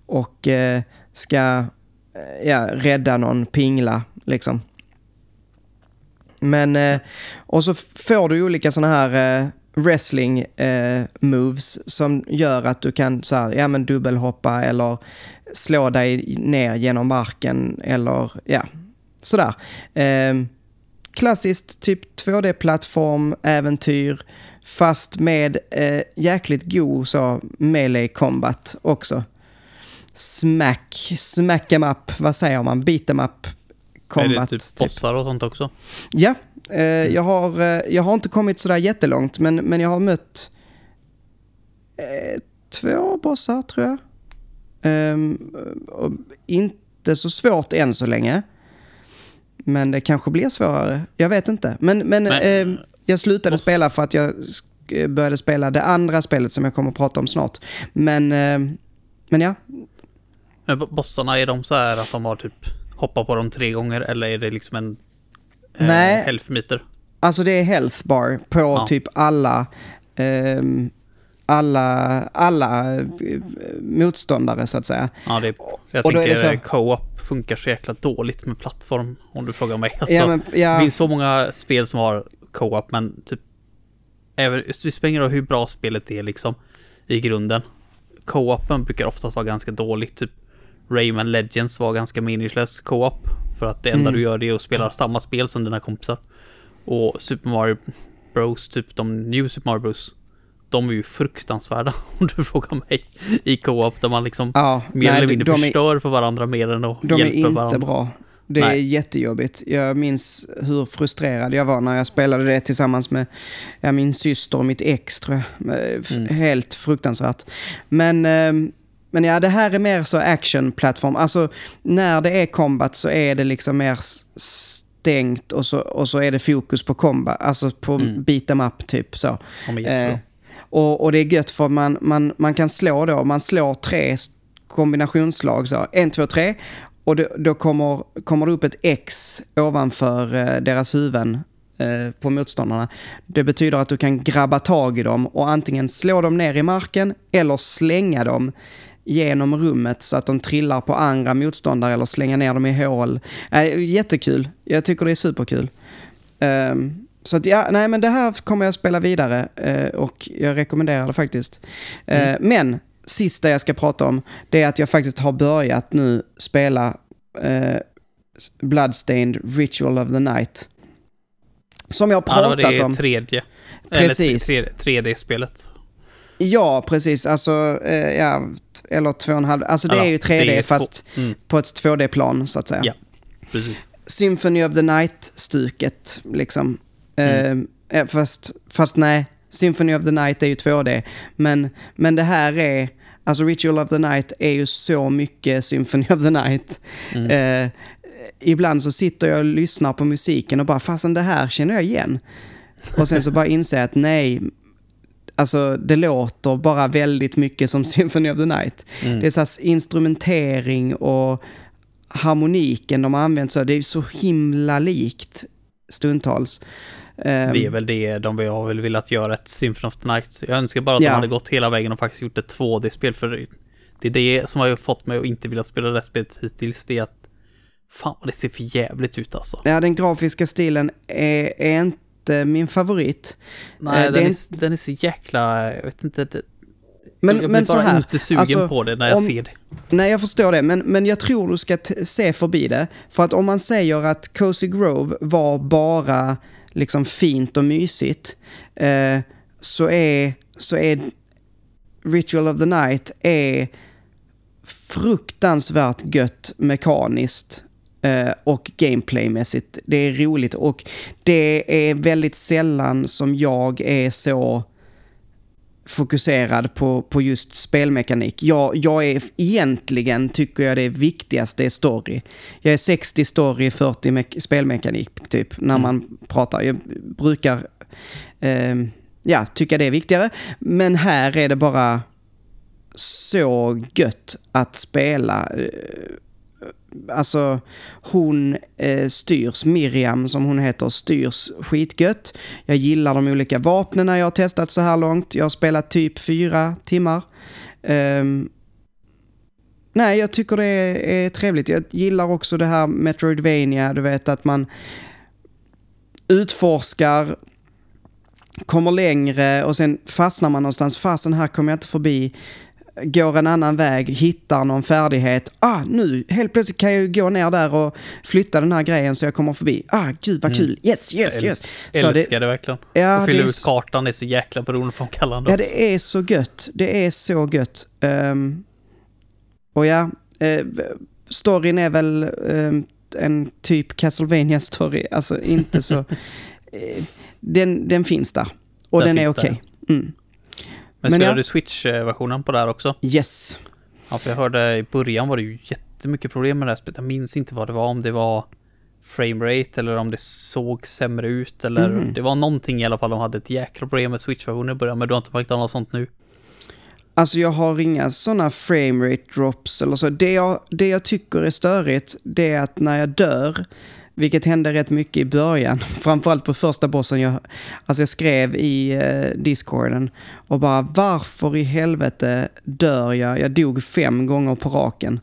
och eh, ska eh, ja, rädda någon pingla liksom. Men, eh, och så får du olika sådana här eh, wrestling eh, moves som gör att du kan så här, ja, men dubbelhoppa eller slå dig ner genom marken eller ja, sådär. Ehm, Klassiskt typ 2D-plattform, äventyr, fast med eh, jäkligt god så melee combat också. Smack, smack em up, vad säger man? Beat em up combat. är det typ bossar och sånt också? Ja, eh, jag, har, eh, jag har inte kommit sådär jättelångt, men, men jag har mött eh, två bossar tror jag. Och inte så svårt än så länge. Men det kanske blir svårare. Jag vet inte. Men, men, Men- ehm, jag slutade Boss- spela för att jag började spela det andra spelet som jag kommer att prata om snart. Men, ehm, men ja, Men bo- bossarna, är de så här att de har typ hoppat på dem tre gånger eller är det liksom en eh, Nej. health meter? Alltså det är health bar på Ja. typ alla, ehm, alla, alla eh, motståndare så att säga. Ja, det är, jag Och tänker co-op funkar så jäkla dåligt med plattform om du frågar mig. Alltså, ja, men, Det ja, finns så många spel som har co-op men typ även, det spelar ingen roll hur bra spelet är liksom i grunden. Co-open brukar oftast vara ganska dåligt. Typ Rayman Legends var ganska meningslös co-op. För att det enda Mm. du gör det är att spela samma spel som dina kompisar. Och Super Mario Bros, typ de New Super Mario Bros. De är ju fruktansvärda om du frågar mig. I co-op där man liksom ja, mer nej, eller mindre de, är, förstör för varandra mer än att de är hjälpa inte varandra. bra. Det är Nej. jättejobbigt. Jag minns hur frustrerad jag var när jag spelade det tillsammans med ja, min syster och mitt ex tror jag. Eh, Mm. Helt fruktansvärt. Men, ehm, men ja, det här är mer så action-plattform. Alltså när det är combat så är det liksom mer stängt och så, och så är det fokus på combat. Alltså på Mm. beat em up typ så. Är. Eh, och, och det är gött för man, man, man kan slå då, man slår tre kombinationsslag så, en, två, tre. Och då, då kommer, kommer det upp ett X ovanför eh, deras huvuden eh, på motståndarna. Det betyder att du kan grabba tag i dem och antingen slå dem ner i marken eller slänga dem genom rummet så att de trillar på andra motståndare eller slänga ner dem i hål. Äh, jättekul. Jag tycker det är superkul. Ehm, så att ja, nej men det här kommer jag spela vidare eh, och jag rekommenderar det faktiskt. Eh, Men sista jag ska prata om, det är att jag faktiskt har börjat nu spela eh, Bloodstained Ritual of the Night. Som jag har Ja, det var pratat det om. tredje. Precis. Eller 3D-spelet. Ja, precis. Alltså, eh, ja, eller två och en halv. Alltså det Ja, är ju 3D det är fast Mm, på ett 2D-plan så att säga. Ja. precis. Symphony of the Night-stuket, liksom. Mm. Eh, fast, fast nej, Symphony of the Night är ju 2D. Men, men det här är, alltså Ritual of the Night är ju så mycket Symphony of the Night. Mm. Eh, ibland så sitter jag och lyssnar på musiken och bara, fasen det här känner jag igen. Och sen så bara inser jag att nej, alltså det låter bara väldigt mycket som Symphony of the Night. Mm. Det är så instrumentering och harmoniken de har använt så, det är så himla likt stundtals. Ehm, Det är väl det de har väl velat göra ett Symphony of the Night. Jag önskar bara att Ja. de hade gått hela vägen och faktiskt gjort ett 2D-spel för det är det som har fått mig att inte vilja spela det spelet hittills. Det är att fan vad det ser för jävligt ut alltså. Ja, den grafiska stilen är, är inte min favorit. Nej, Eh, den, är den är så jäkla, jag vet inte. Det, Men, jag blir men så bara här, inte sugen alltså, på det när jag om- ser det. Nej, jag förstår det, men, men jag tror du ska se förbi det. För att om man säger att Cozy Grove var bara liksom fint och mysigt, eh, så, är, så är Ritual of the Night är fruktansvärt gött mekaniskt eh, och gameplaymässigt. Det är roligt och det är väldigt sällan som jag är så fokuserad på, på just spelmekanik. Jag, jag är egentligen, tycker jag det viktigaste är story. Jag är 60 story, 40 mek- spelmekanik typ, när Mm. man pratar. Jag brukar eh, ja, tycka det är viktigare. Men här är det bara så gött att spela. Alltså, hon eh, styrs, Miriam som hon heter, styrs skitgött. Jag gillar de olika vapnen jag har testat så här långt. Jag har spelat typ fyra timmar. Um, nej, jag tycker det är, är trevligt. Jag gillar också det här Metroidvania, du vet att man utforskar, kommer längre och sen fastnar man någonstans. Fasen här kommer jag inte förbi går en annan väg, hittar någon färdighet. Ah, nu helt plötsligt kan jag ju gå ner där och flytta den här grejen så jag kommer förbi. Ah, gud vad kul. Yes, yes, yes. Så älskar det, verkligen. Ja, och fylla det ut kartan är så jäkla beroendeframkallande. Ja, det är så gött. Det är så gött. Ehm, och ja, uh, storyn är väl ehm, en typ castlevania story Alltså inte så... eh, den, den finns där. Och Den den, är okej. Mm. Men men spelar ja. du Switch-versionen på det här också? Yes. Ja, för jag hörde i början var det ju jättemycket problem med det här spelet. Jag minns inte vad det var, om det var framerate eller om det såg sämre ut eller Mhm. det var någonting i alla fall. De hade ett jäkla problem med Switch-versionen i början, men du har inte märkt något sånt nu? Alltså jag har inga sådana framerate drops eller så. Det jag, det jag tycker är störigt, det är att när jag dör, vilket hände rätt mycket i början, framförallt på första bossen, jag, alltså jag skrev i eh, discorden och bara varför i helvete dör jag? Jag dog fem gånger på raken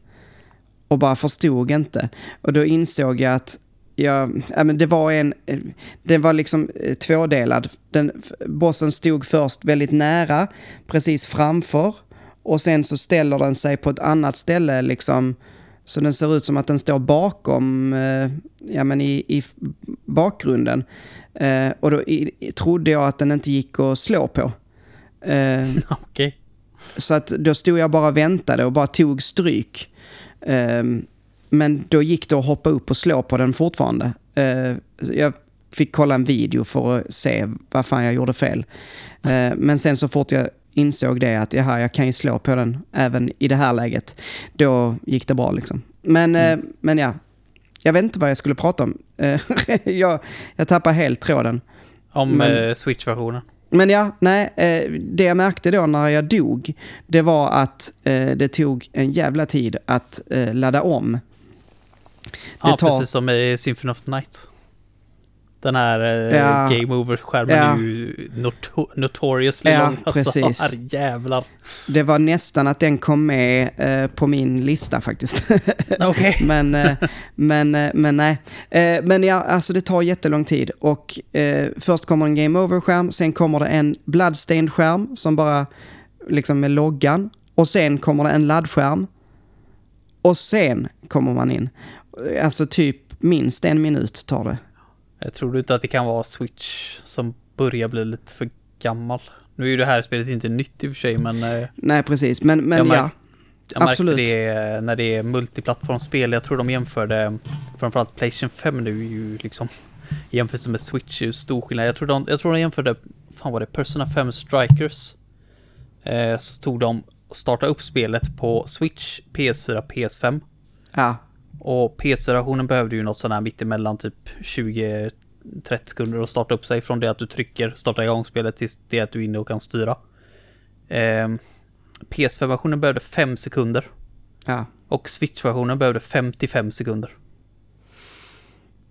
och bara förstod inte. Och då insåg jag att jag, äh, men det var en, eh, den var liksom eh, tvådelad. Den, bossen stod först väldigt nära, precis framför. Och sen så ställer den sig på ett annat ställe liksom. Så den ser ut som att den står bakom, eh, ja men i, i bakgrunden. Eh, och då i, trodde jag att den inte gick att slå på. Eh, Okej. så att då stod jag bara och väntade och bara tog stryk. Ehm, men då gick det att hoppa upp och slå på den fortfarande. Eh, jag fick kolla en video för att se vad fan jag gjorde fel. Eh, men sen så fort jag insåg det att jaha, jag kan ju slå på den även i det här läget. Då gick det bra liksom. Men, eh, men ja, jag vet inte vad jag skulle prata om. Eh, jag, jag tappar helt tråden. Om Men- eh, Switch-versionen. Men ja, nej, eh, det jag märkte då när jag dog, det var att det tog en jävla tid att ladda om. Ja, tar- precis som i Symphony of the Night. Den här eh, Ja. Game Over-skärmen Ja. är ju noto- notoriously Ja, lång. Alltså, precis. herrejävlar. Det var nästan att den kom med eh, på min lista faktiskt. Okej. men, eh, men, eh, men nej. Eh, men ja, alltså det tar jättelång tid. Och eh, först kommer en Game Over-skärm, sen kommer det en Bloodstained-skärm som bara liksom med loggan. Och sen kommer det en laddskärm. Och sen kommer man in. Alltså typ minst en minut tar det. Jag tror du inte att det kan vara Switch som börjar bli lite för gammal? Nu är ju det här spelet inte nytt i och för sig, men eh, Nej, precis. Men, men ja. jag märkte Absolut. det när det är multiplattformsspel. Jag tror de jämförde, framförallt Playstation 5 nu ju liksom i jämförelse med Switch är ju stor skillnad. Jag tror de, jag tror de jämförde, fan var det, Persona 5 Strikers. Eh, så tog de och startade upp spelet på Switch, PS4, PS5. ja. Och PS4-versionen behövde ju något sånt här mittemellan typ 20-30 sekunder att starta upp sig från det att du trycker starta igång spelet tills det att du är inne och kan styra. Ehm, PS5-versionen behövde 5 sekunder ja. och Switch-versionen behövde 55 sekunder.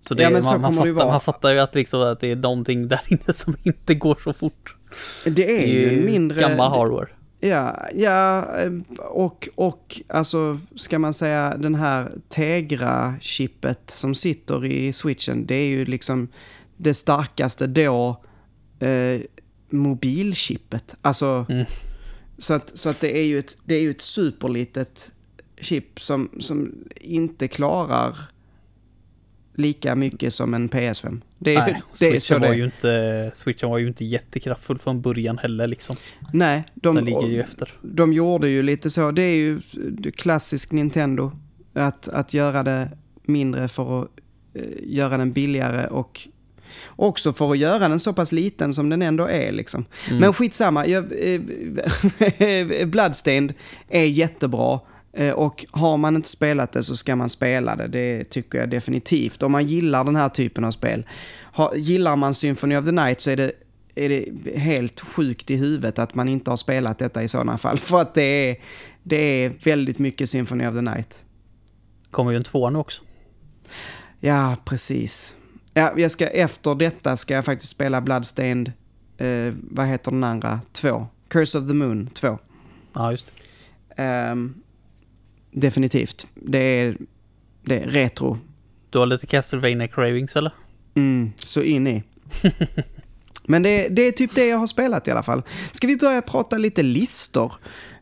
Så det, Ja, men så man, man, det fattar, man fattar ju att, liksom att det är någonting där inne som inte går så fort. Det är ju en mindre... gammal hardware. Ja, ja eh, och, och alltså ska man säga den här Tegra-chippet som sitter i switchen, det är ju liksom det starkaste då eh, mobilchippet. Alltså, Mm. så, att, så att det är ju ett, det är ju ett superlitet chip som, som inte klarar lika mycket som en PS5. Det Nej, det är så det var, är. ju inte, Switchen var ju inte jättekraftfull från början heller liksom. Nej, de, Den ligger ju efter. de gjorde ju lite så. Det är ju klassisk Nintendo. Att, att göra det mindre för att eh, göra den billigare och också för att göra den så pass liten som den ändå är. Liksom. Mm. Men skitsamma, jag, eh, Bloodstained är jättebra. Eh, Och har man inte spelat det så ska man spela det, det tycker jag definitivt. Om man gillar den här typen av spel. Gillar man Symphony of the Night så är det, är det helt sjukt i huvudet att man inte har spelat detta i sådana fall. För att det är, det är väldigt mycket Symphony of the Night. Kommer ju en tvåa nu också. Ja, precis. Ja, jag ska, efter detta ska jag faktiskt spela Bloodstained, eh, vad heter den andra? Två. Curse of the Moon 2. Ja, just det. Ehm, definitivt. Det är, det är retro. Du har lite Castlevania cravings eller? Mm, så in i. Men det, det är typ det jag har spelat i alla fall. Ska vi börja prata lite listor?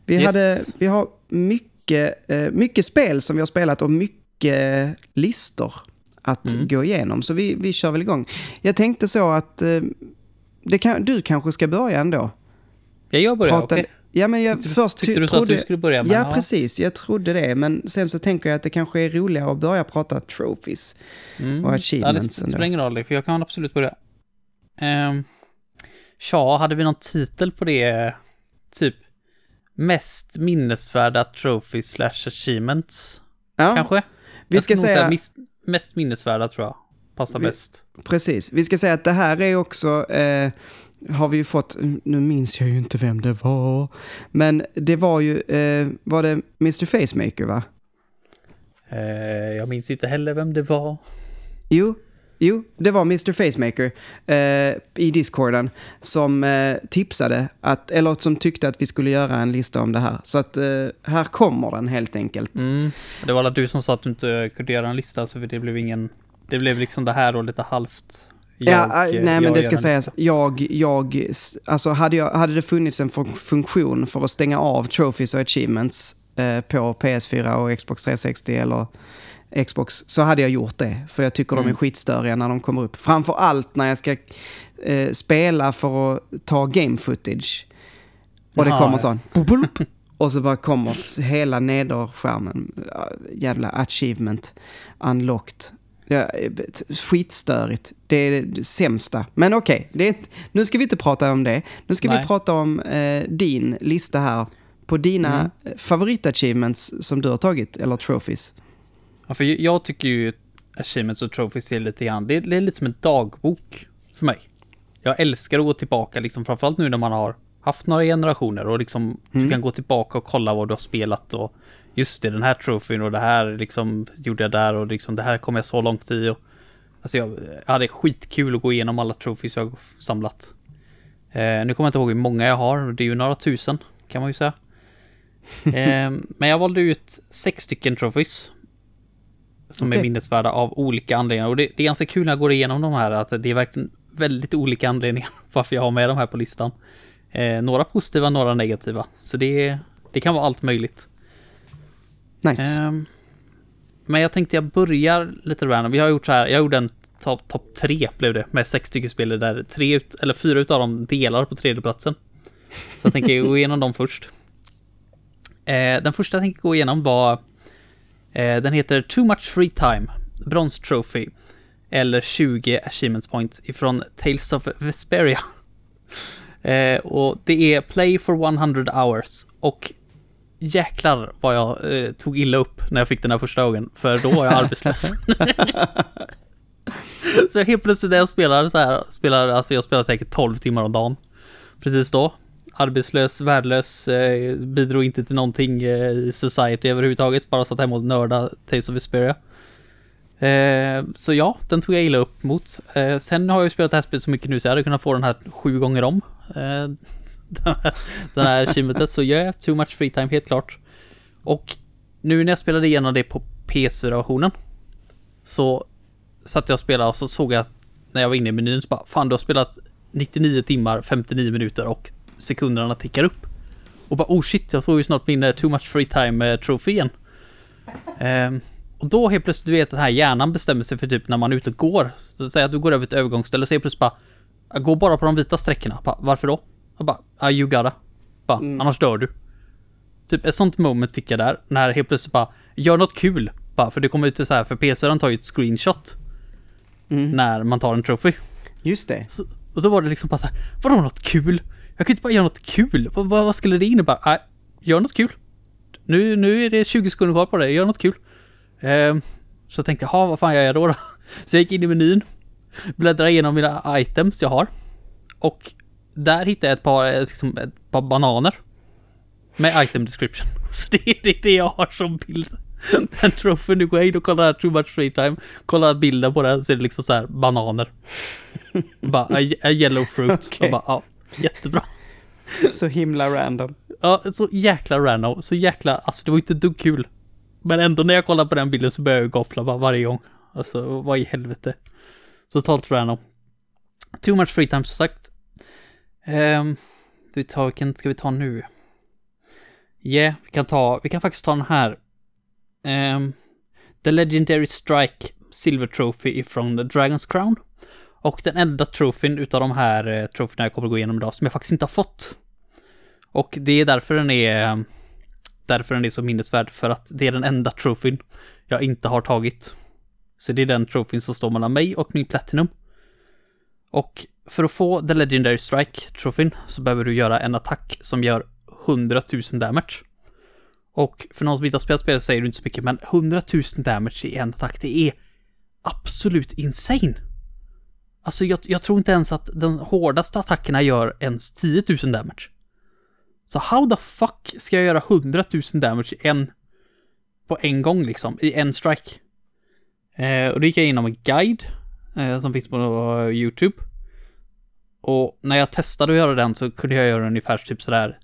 Vi, Yes. hade, vi har mycket, eh, mycket spel som vi har spelat och mycket listor att Mm. gå igenom. Så vi, vi kör väl igång. Jag tänkte så att eh, kan, du kanske ska börja ändå. Ja, jag börjar, Prata- okej. Ja, men jag Tyckte först tyckte ty- du så att trodde- du skulle börja, men ja, ja. precis. Jag trodde det. Men sen så tänker jag att det kanske är roligare att börja prata trophies. Mm. och Ja, achievements det ändå. spelar ingen roll, för jag kan absolut börja. Um, tja, hade vi någon titel på det? Typ mest minnesvärda trophies slash achievements, Ja, kanske? vi Jag ska säga, mest minnesvärda tror jag. Passar Vi- bäst. precis. Vi ska säga att det här är också, eh, har vi ju fått, nu minns jag ju inte vem det var, men det var ju, eh, var det Mr. Facemaker va? Eh, jag minns inte heller vem det var. Jo, jo, det var Mr. Facemaker eh, i Discorden som eh, tipsade, att, eller som tyckte att vi skulle göra en lista om det här. Så att eh, här kommer den helt enkelt. Mm. Det var alla du som sa att du inte kunde göra en lista, så det blev ingen... Det blev liksom det här och lite halvt. Ja, Jag, eh, nej men jag det ska sägas, jag, jag, alltså hade, jag, hade det funnits en fun- funktion för att stänga av trophies och achievements eh, på PS4 och Xbox 360 eller Xbox så hade jag gjort det. För jag tycker de är Mm. skitstöriga när de kommer upp. Framför allt när jag ska eh, spela för att ta game footage. Och det Ja, kommer sån... Och så bara kommer hela nederskärmen. Ja, Jävla achievement unlocked. Ja, skitstörigt. Det är det sämsta. Men okej, inte- nu ska vi inte prata om det. Nu ska vi Nej. prata om eh, din lista här. På dina Mm. mm. favoritachievements som du har tagit, eller trophies. Ja, för jag tycker ju achievements och trophies är lite grann, det är, det är lite som en dagbok för mig. Jag älskar att gå tillbaka, liksom framförallt nu när man har haft några generationer och liksom du Mm. kan gå tillbaka och kolla vad du har spelat och just det, den här trofén och det här liksom gjorde jag där och liksom det här kom jag så långt i och alltså jag, jag hade skitkul att gå igenom alla trophies jag samlat. Eh, nu kommer jag inte ihåg hur många jag har, det är ju några tusen kan man ju säga. Eh, men jag valde ut sex stycken trophies. Som är Okej. minnesvärda av olika anledningar. Och det, det är ganska kul när jag går igenom de här att det är verkligen väldigt olika anledningar varför jag har med de här på listan. Eh, några positiva, några negativa. Så det, det kan vara allt möjligt. Nice. Um, men jag tänkte jag börjar lite random. Vi har gjort så här, jag gjorde en topp top tre blev det med sex stycken spel där tre ut, eller fyra utav dem delar på tredjeplatsen. Så jag tänker gå igenom dem först. Eh, den första jag tänker gå igenom var eh, den heter Too Much Free Time, Bronze Trophy. Eller 20 Achievements Point, ifrån Tales of Vesperia. Eh, och det är Play for 100 hours. Och jäklar vad jag eh, tog illa upp när jag fick den här första gången. För då var jag arbetslös. så helt plötsligt när jag spelar så här, spelar, alltså jag spelar säkert 12 timmar om dagen. Precis då. Arbetslös, värdelös, eh, bidrog inte till någonting eh, i society överhuvudtaget. Bara satt hemma och nörda Tales of Vesperia. Eh, så ja, den tog jag illa upp mot. Eh, sen har jag ju spelat det här spelet så mycket nu så jag hade kunnat få den här sju gånger om. Den här, den här achievementet. Så ja, too much free time helt klart. Och nu när jag spelade igenom det på PS4-versionen så satt jag och spelade och så såg jag att när jag var inne i menyn så bara fan du har spelat 99 timmar, 59 minuter och sekunderna tickar upp. Och bara oh shit, jag får ju snart min eh, too much free time eh, igen. Ehm, och då helt plötsligt, du vet, den här hjärnan bestämmer sig för typ när man är ute och går. Så säg att du går över ett övergångsställe och säger plötsligt bara Gå bara på de vita sträckorna. Varför då? Jag bara, ah, you gotta. Bara, annars dör du. Typ ett sånt moment fick jag där. När helt plötsligt bara, gör något kul. Bara, för det kommer ut så här, för PS4 tar ju ett screenshot. Mm. När man tar en trophy. Just det. Så, och då var det liksom bara så här, vadå något kul? Jag kan inte bara göra något kul. Vad, vad, vad skulle det innebära? Nej, gör något kul. Nu, nu är det 20 sekunder kvar på det, gör något kul. Ehm, så jag tänkte, jaha, vad fan gör jag då, då? Så jag gick in i menyn, bläddrade igenom mina items jag har. Och där hittade jag ett par, eh, liksom, ett par bananer. Med item description. Så det är det, det jag har som bild. Den trofén, nu går jag in och kollar too much free time. Kollar bilden på den så är det liksom så här bananer. bara a, a yellow fruit. Och bara, ja, jättebra. Så himla random. Ja, så jäkla random. Så jäkla, alltså det var inte dugg kul. Men ändå när jag kollar på den bilden så börjar jag gaffla bara varje gång. Alltså, vad i helvete. Totalt random. Too much free time som sagt. Um, vi tar, vilken ska vi ta nu? Yeah, vi kan ta, vi kan faktiskt ta den här. Ehm, the Legendary Strike Silver Trophy ifrån The Dragon's Crown. Och den enda trofén utav de här eh, troféerna jag kommer gå igenom idag som jag faktiskt inte har fått. Och det är därför den är därför den är så minnesvärd, för att det är den enda trofén jag inte har tagit. Så det är den trofén som står mellan mig och min Platinum. Och för att få The Legendary Strike-trofén så behöver du göra en attack som gör 100 000 damage. Och för någon som inte har spelat spelet säger du inte så mycket, men 100 000 damage i en attack, det är absolut insane. Alltså jag, jag tror inte ens att de hårdaste attackerna gör ens 10 000 damage. Så how the fuck ska jag göra 100 000 damage i en... På en gång liksom, i en strike? Eh, och då gick jag igenom en guide eh, som finns på uh, YouTube. Och när jag testade att göra den så kunde jag göra ungefär typ sådär...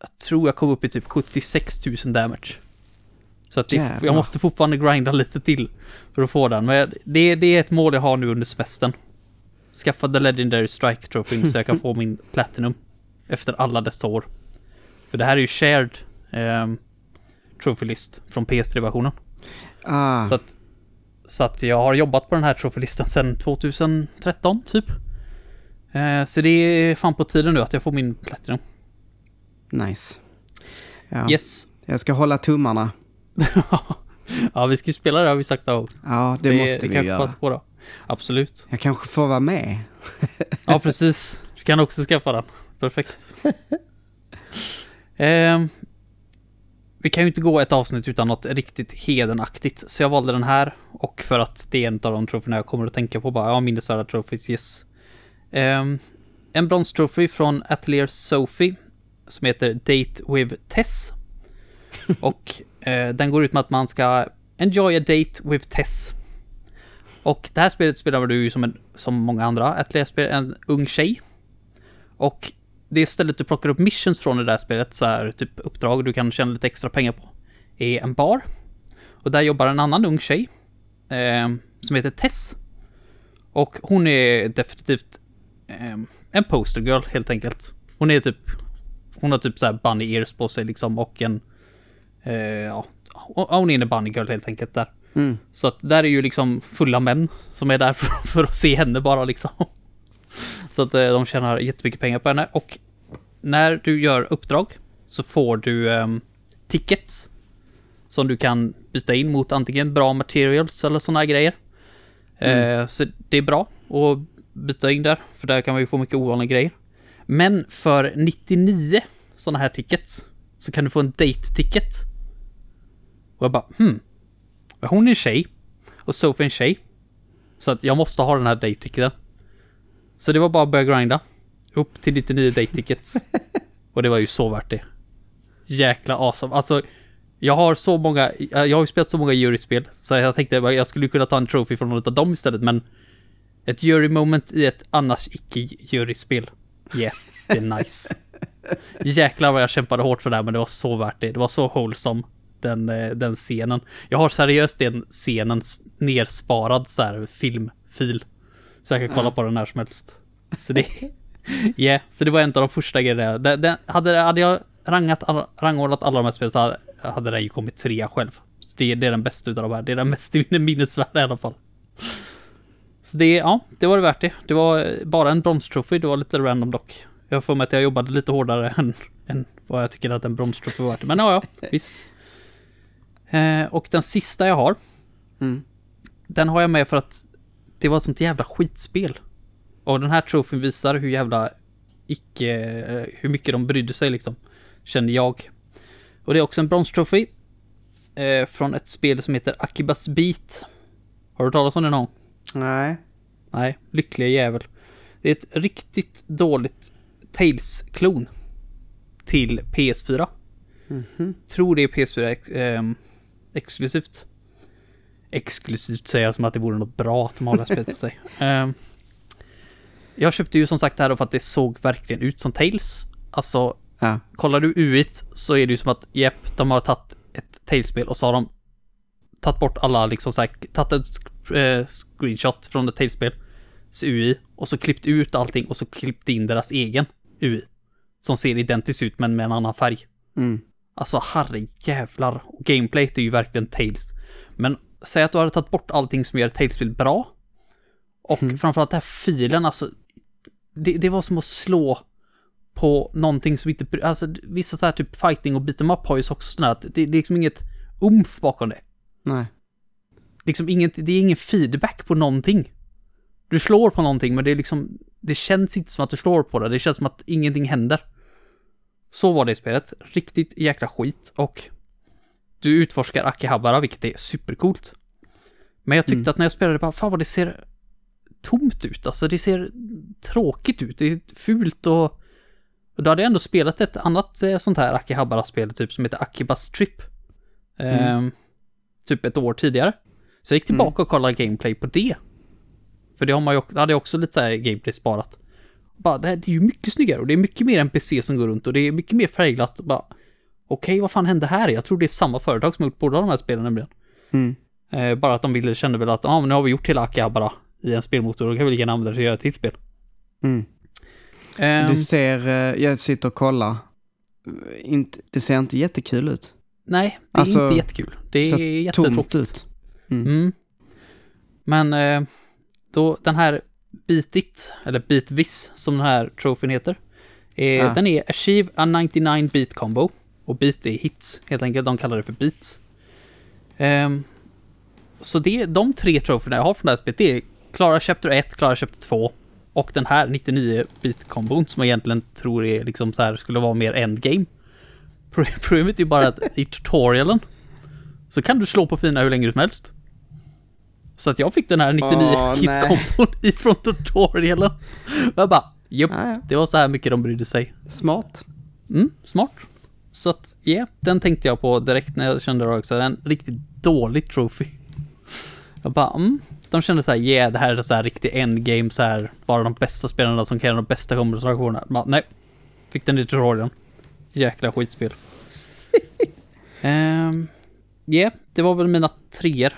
Jag tror jag kom upp i typ 76 000 damage. Så att det, jag måste fortfarande grinda lite till för att få den. Men det, det är ett mål jag har nu under semestern. Skaffa The Legendary Strike Trophy så jag kan få min Platinum. Efter alla dessa år. För det här är ju shared eh, Trophy List från PS3-versionen. Ah. Så, att, så att jag har jobbat på den här Trophy-listan sedan 2013 typ. Eh, så det är fan på tiden nu att jag får min Platinum. Nice. Ja. Yes. Jag ska hålla tummarna. ja, vi ska ju spela det har vi sagt då. Ja, det, det måste vi göra. På då. Absolut. Jag kanske får vara med. ja, precis. Du kan också skaffa den. Perfekt. eh, vi kan ju inte gå ett avsnitt utan något riktigt hedenaktigt, så jag valde den här. Och för att det är en av de troféerna jag kommer att tänka på bara, ja, minnesvärda trophies, yes. Eh, en bronstrofé från Atelier Sophie, som heter Date with Tess. Och eh, den går ut med att man ska enjoy a date with Tess. Och det här spelet spelar du ju som, en, som många andra Atelier en ung tjej. Och det stället du plockar upp missions från i det här spelet, så här typ uppdrag du kan tjäna lite extra pengar på, är en bar. Och där jobbar en annan ung tjej eh, som heter Tess. Och hon är definitivt en poster girl helt enkelt. Hon är typ, hon har typ så här bunny ears på sig liksom och en, eh, ja, hon är en bunny girl helt enkelt där. Mm. Så att där är ju liksom fulla män som är där för, för att se henne bara liksom. Så att eh, de tjänar jättemycket pengar på henne. Och när du gör uppdrag så får du um, tickets. Som du kan byta in mot antingen bra materials eller sådana grejer. Mm. Uh, så det är bra att byta in där, för där kan man ju få mycket ovanliga grejer. Men för 99 sådana här tickets så kan du få en date-ticket. Och jag bara, hmm. Hon är en tjej. Och Sophie är en tjej. Så att jag måste ha den här date-ticketen. Så det var bara att börja grinda. Upp till 99 date tickets. Och det var ju så värt det. Jäkla awesome. Alltså, jag har så många, jag har ju spelat så många juryspel, så jag tänkte jag skulle kunna ta en trophy från något av dem istället, men ett jury moment i ett annars icke-juryspel. Yeah, det är nice. Jäklar vad jag kämpade hårt för det här, men det var så värt det. Det var så wholesome, den, eh, den scenen. Jag har seriöst den scenen nersparad så här filmfil. Så jag kan kolla mm. på den när som helst. Så det... Yeah, så det var en av de första grejerna. Det, det, hade, hade jag rangat, rangordnat alla de här spelen så hade, hade den ju kommit trea själv. Så det, det är den bästa utav de här. Det är den mest minnesvärda i alla fall. Så det, ja, det var det värt det. Det var bara en bronstrofé. Det var lite random dock. Jag får mig att jag jobbade lite hårdare än, än vad jag tycker att en bronstrofé var värt. Men ja, ja, visst. Eh, och den sista jag har. Mm. Den har jag med för att det var ett sånt jävla skitspel. Och den här trofén visar hur jävla icke, eh, hur mycket de brydde sig liksom. Kände jag. Och det är också en bronstrofé. Eh, från ett spel som heter Akibas Beat. Har du talat om det någon Nej. Nej, lyckliga jävel. Det är ett riktigt dåligt Tales-klon. Till PS4. Mm -hmm. Tror det är PS4 ex eh, exklusivt exklusivt säga som att det vore något bra att de har det spelet på sig. Um, jag köpte ju som sagt det här för att det såg verkligen ut som Tales. Alltså, ja. kollar du UIT så är det ju som att, jepp, de har tagit ett Tales-spel och så har de tagit bort alla liksom såhär, tagit ett eh, screenshot från ett Tales-spel, UI, och så klippt ut allting och så klippt in deras egen UI. Som ser identiskt ut men med en annan färg. Mm. Alltså herrejävlar. Och gameplayet är ju verkligen Tales. Men säg att du hade tagit bort allting som gör Tales-spel bra. Och Mm. framförallt den här filen, alltså. Det, det var som att slå på någonting som inte... Alltså vissa så här typ fighting och beat em up har ju också sådär att det, det är liksom inget umf bakom det. Nej. Liksom inget, det är ingen feedback på någonting. Du slår på någonting men det är liksom, det känns inte som att du slår på det. Det känns som att ingenting händer. Så var det i spelet. Riktigt jäkla skit och du utforskar Akihabara vilket är supercoolt. Men jag tyckte Mm. att när jag spelade bara, fan vad det ser tomt ut. Alltså det ser tråkigt ut. Det är fult och... och då hade jag ändå spelat ett annat eh, sånt här Akihabara-spel typ som heter Akibas Trip. Ehm, typ ett år tidigare. Så jag gick tillbaka och kollade gameplay på det. För det har man ju, också- hade jag också lite så här gameplay sparat. Bara, det, här, det är ju mycket snyggare och det är mycket mer NPC som går runt och det är mycket mer färgglatt. Bara, okej, vad fan hände här? Jag tror det är samma företag som har gjort båda de här spelen nämligen. Mm. Eh, bara att de ville, kände väl att, ja, men nu har vi gjort hela Akihabara i en spelmotor, då kan vi lika gärna använda det till att göra ett till spel. Mm. Ehm, Det ser, eh, jag sitter och kollar. Inte, det ser inte jättekul ut. nej, det är alltså, inte jättekul. Det är Tomt jättetråkigt. ut. Mm. Men eh, då den här Beat eller Beatvis som den här trofén heter. Eh, Ah. Den är Achieve a 99 beat combo. Och beat är hits, helt enkelt. De kallar det för beats. Ehm, så det, de tre troféerna jag har från det här spelet, det är Klara Chapter 1, Klara Chapter 2 och den här 99 bit kombon som jag egentligen tror är liksom så här skulle vara mer endgame. Pro- Problemet är ju bara att i tutorialen så kan du slå på fina hur länge som helst. Så att jag fick den här 99 Åh, hit kombon ifrån tutorialen. Och jag bara, jupp, Ja, ja. det var så här mycket de brydde sig. Smart. Mm, smart. Så att, ja, yeah, den tänkte jag på direkt när jag kände det också. En riktigt dålig trophy. Jag bara, mm. De kände så här, yeah, det här är så här riktig endgame, så här, bara de bästa spelarna som kan göra de bästa kombinationerna. Bara, nej. Fick den i tutorialen. Jäkla skitspel. Ehm, Ja, yeah, det var väl mina treor.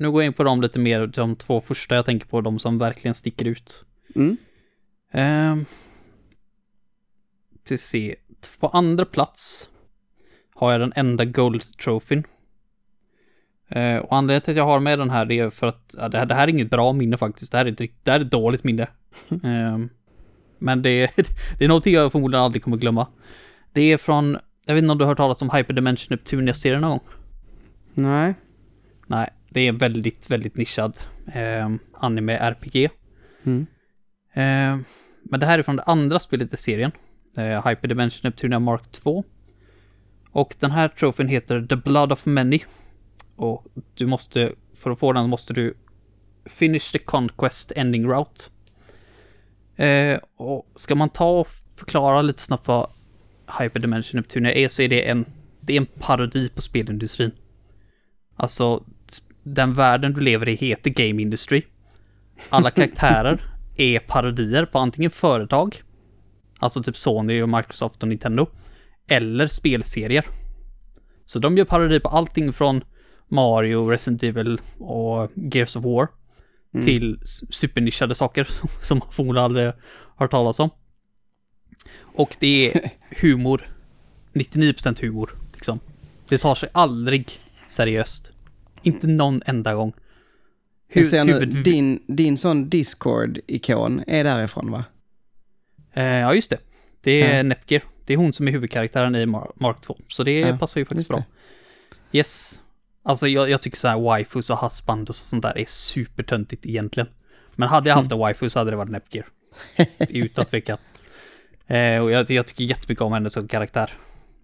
Nu går jag in på dem lite mer, de två första jag tänker på, de som verkligen sticker ut. Mm. Ehm, till se. På andra plats har jag den enda Gold-trofén. Eh, och anledningen till att jag har med den här är för att ja, det, här, det här är inget bra minne faktiskt. Det här är ett, det här är ett dåligt minne. Ehm, men det, det är någonting jag förmodligen aldrig kommer glömma. Det är från, jag vet inte om du har hört talas om Hyperdimension Neptunia-serien någon gång? Nej. Nej, det är en väldigt, väldigt nischad eh, anime-RPG. Mm. Eh, men det här är från det andra spelet i serien. Eh, Hyperdimension Neptunia Mark 2. Och den här trofén heter The Blood of Many. Och du måste, för att få den måste du Finish the Conquest Ending Route. Eh, och ska man ta och förklara lite snabbt vad Hyperdimension Neptunia är så är det en, det är en parodi på spelindustrin. Alltså, den världen du lever i heter Game Industry. Alla karaktärer är parodier på antingen företag, alltså typ Sony och Microsoft och Nintendo, eller spelserier. Så de gör parodi på allting från Mario, Resident Evil och Gears of War Mm. till supernischade saker som- man förmodligen aldrig har hört talas om. Och det är humor. 99% humor, liksom. Det tar sig aldrig seriöst. Inte någon enda gång. Jag ser nu, huvud- din, din sån Discord-ikon är därifrån va? Eh, ja, just det. Det är Ja. Nepgear. Det är hon som är huvudkaraktären i Mar- Mark 2. Så det Ja, passar ju faktiskt bra. Yes. Alltså jag, jag tycker så här wifus och husband och sånt där är supertöntigt egentligen. Men hade jag haft en wifi så hade det varit Nepgear. Utan tvekan. Eh, och jag, jag tycker jättemycket om henne som karaktär.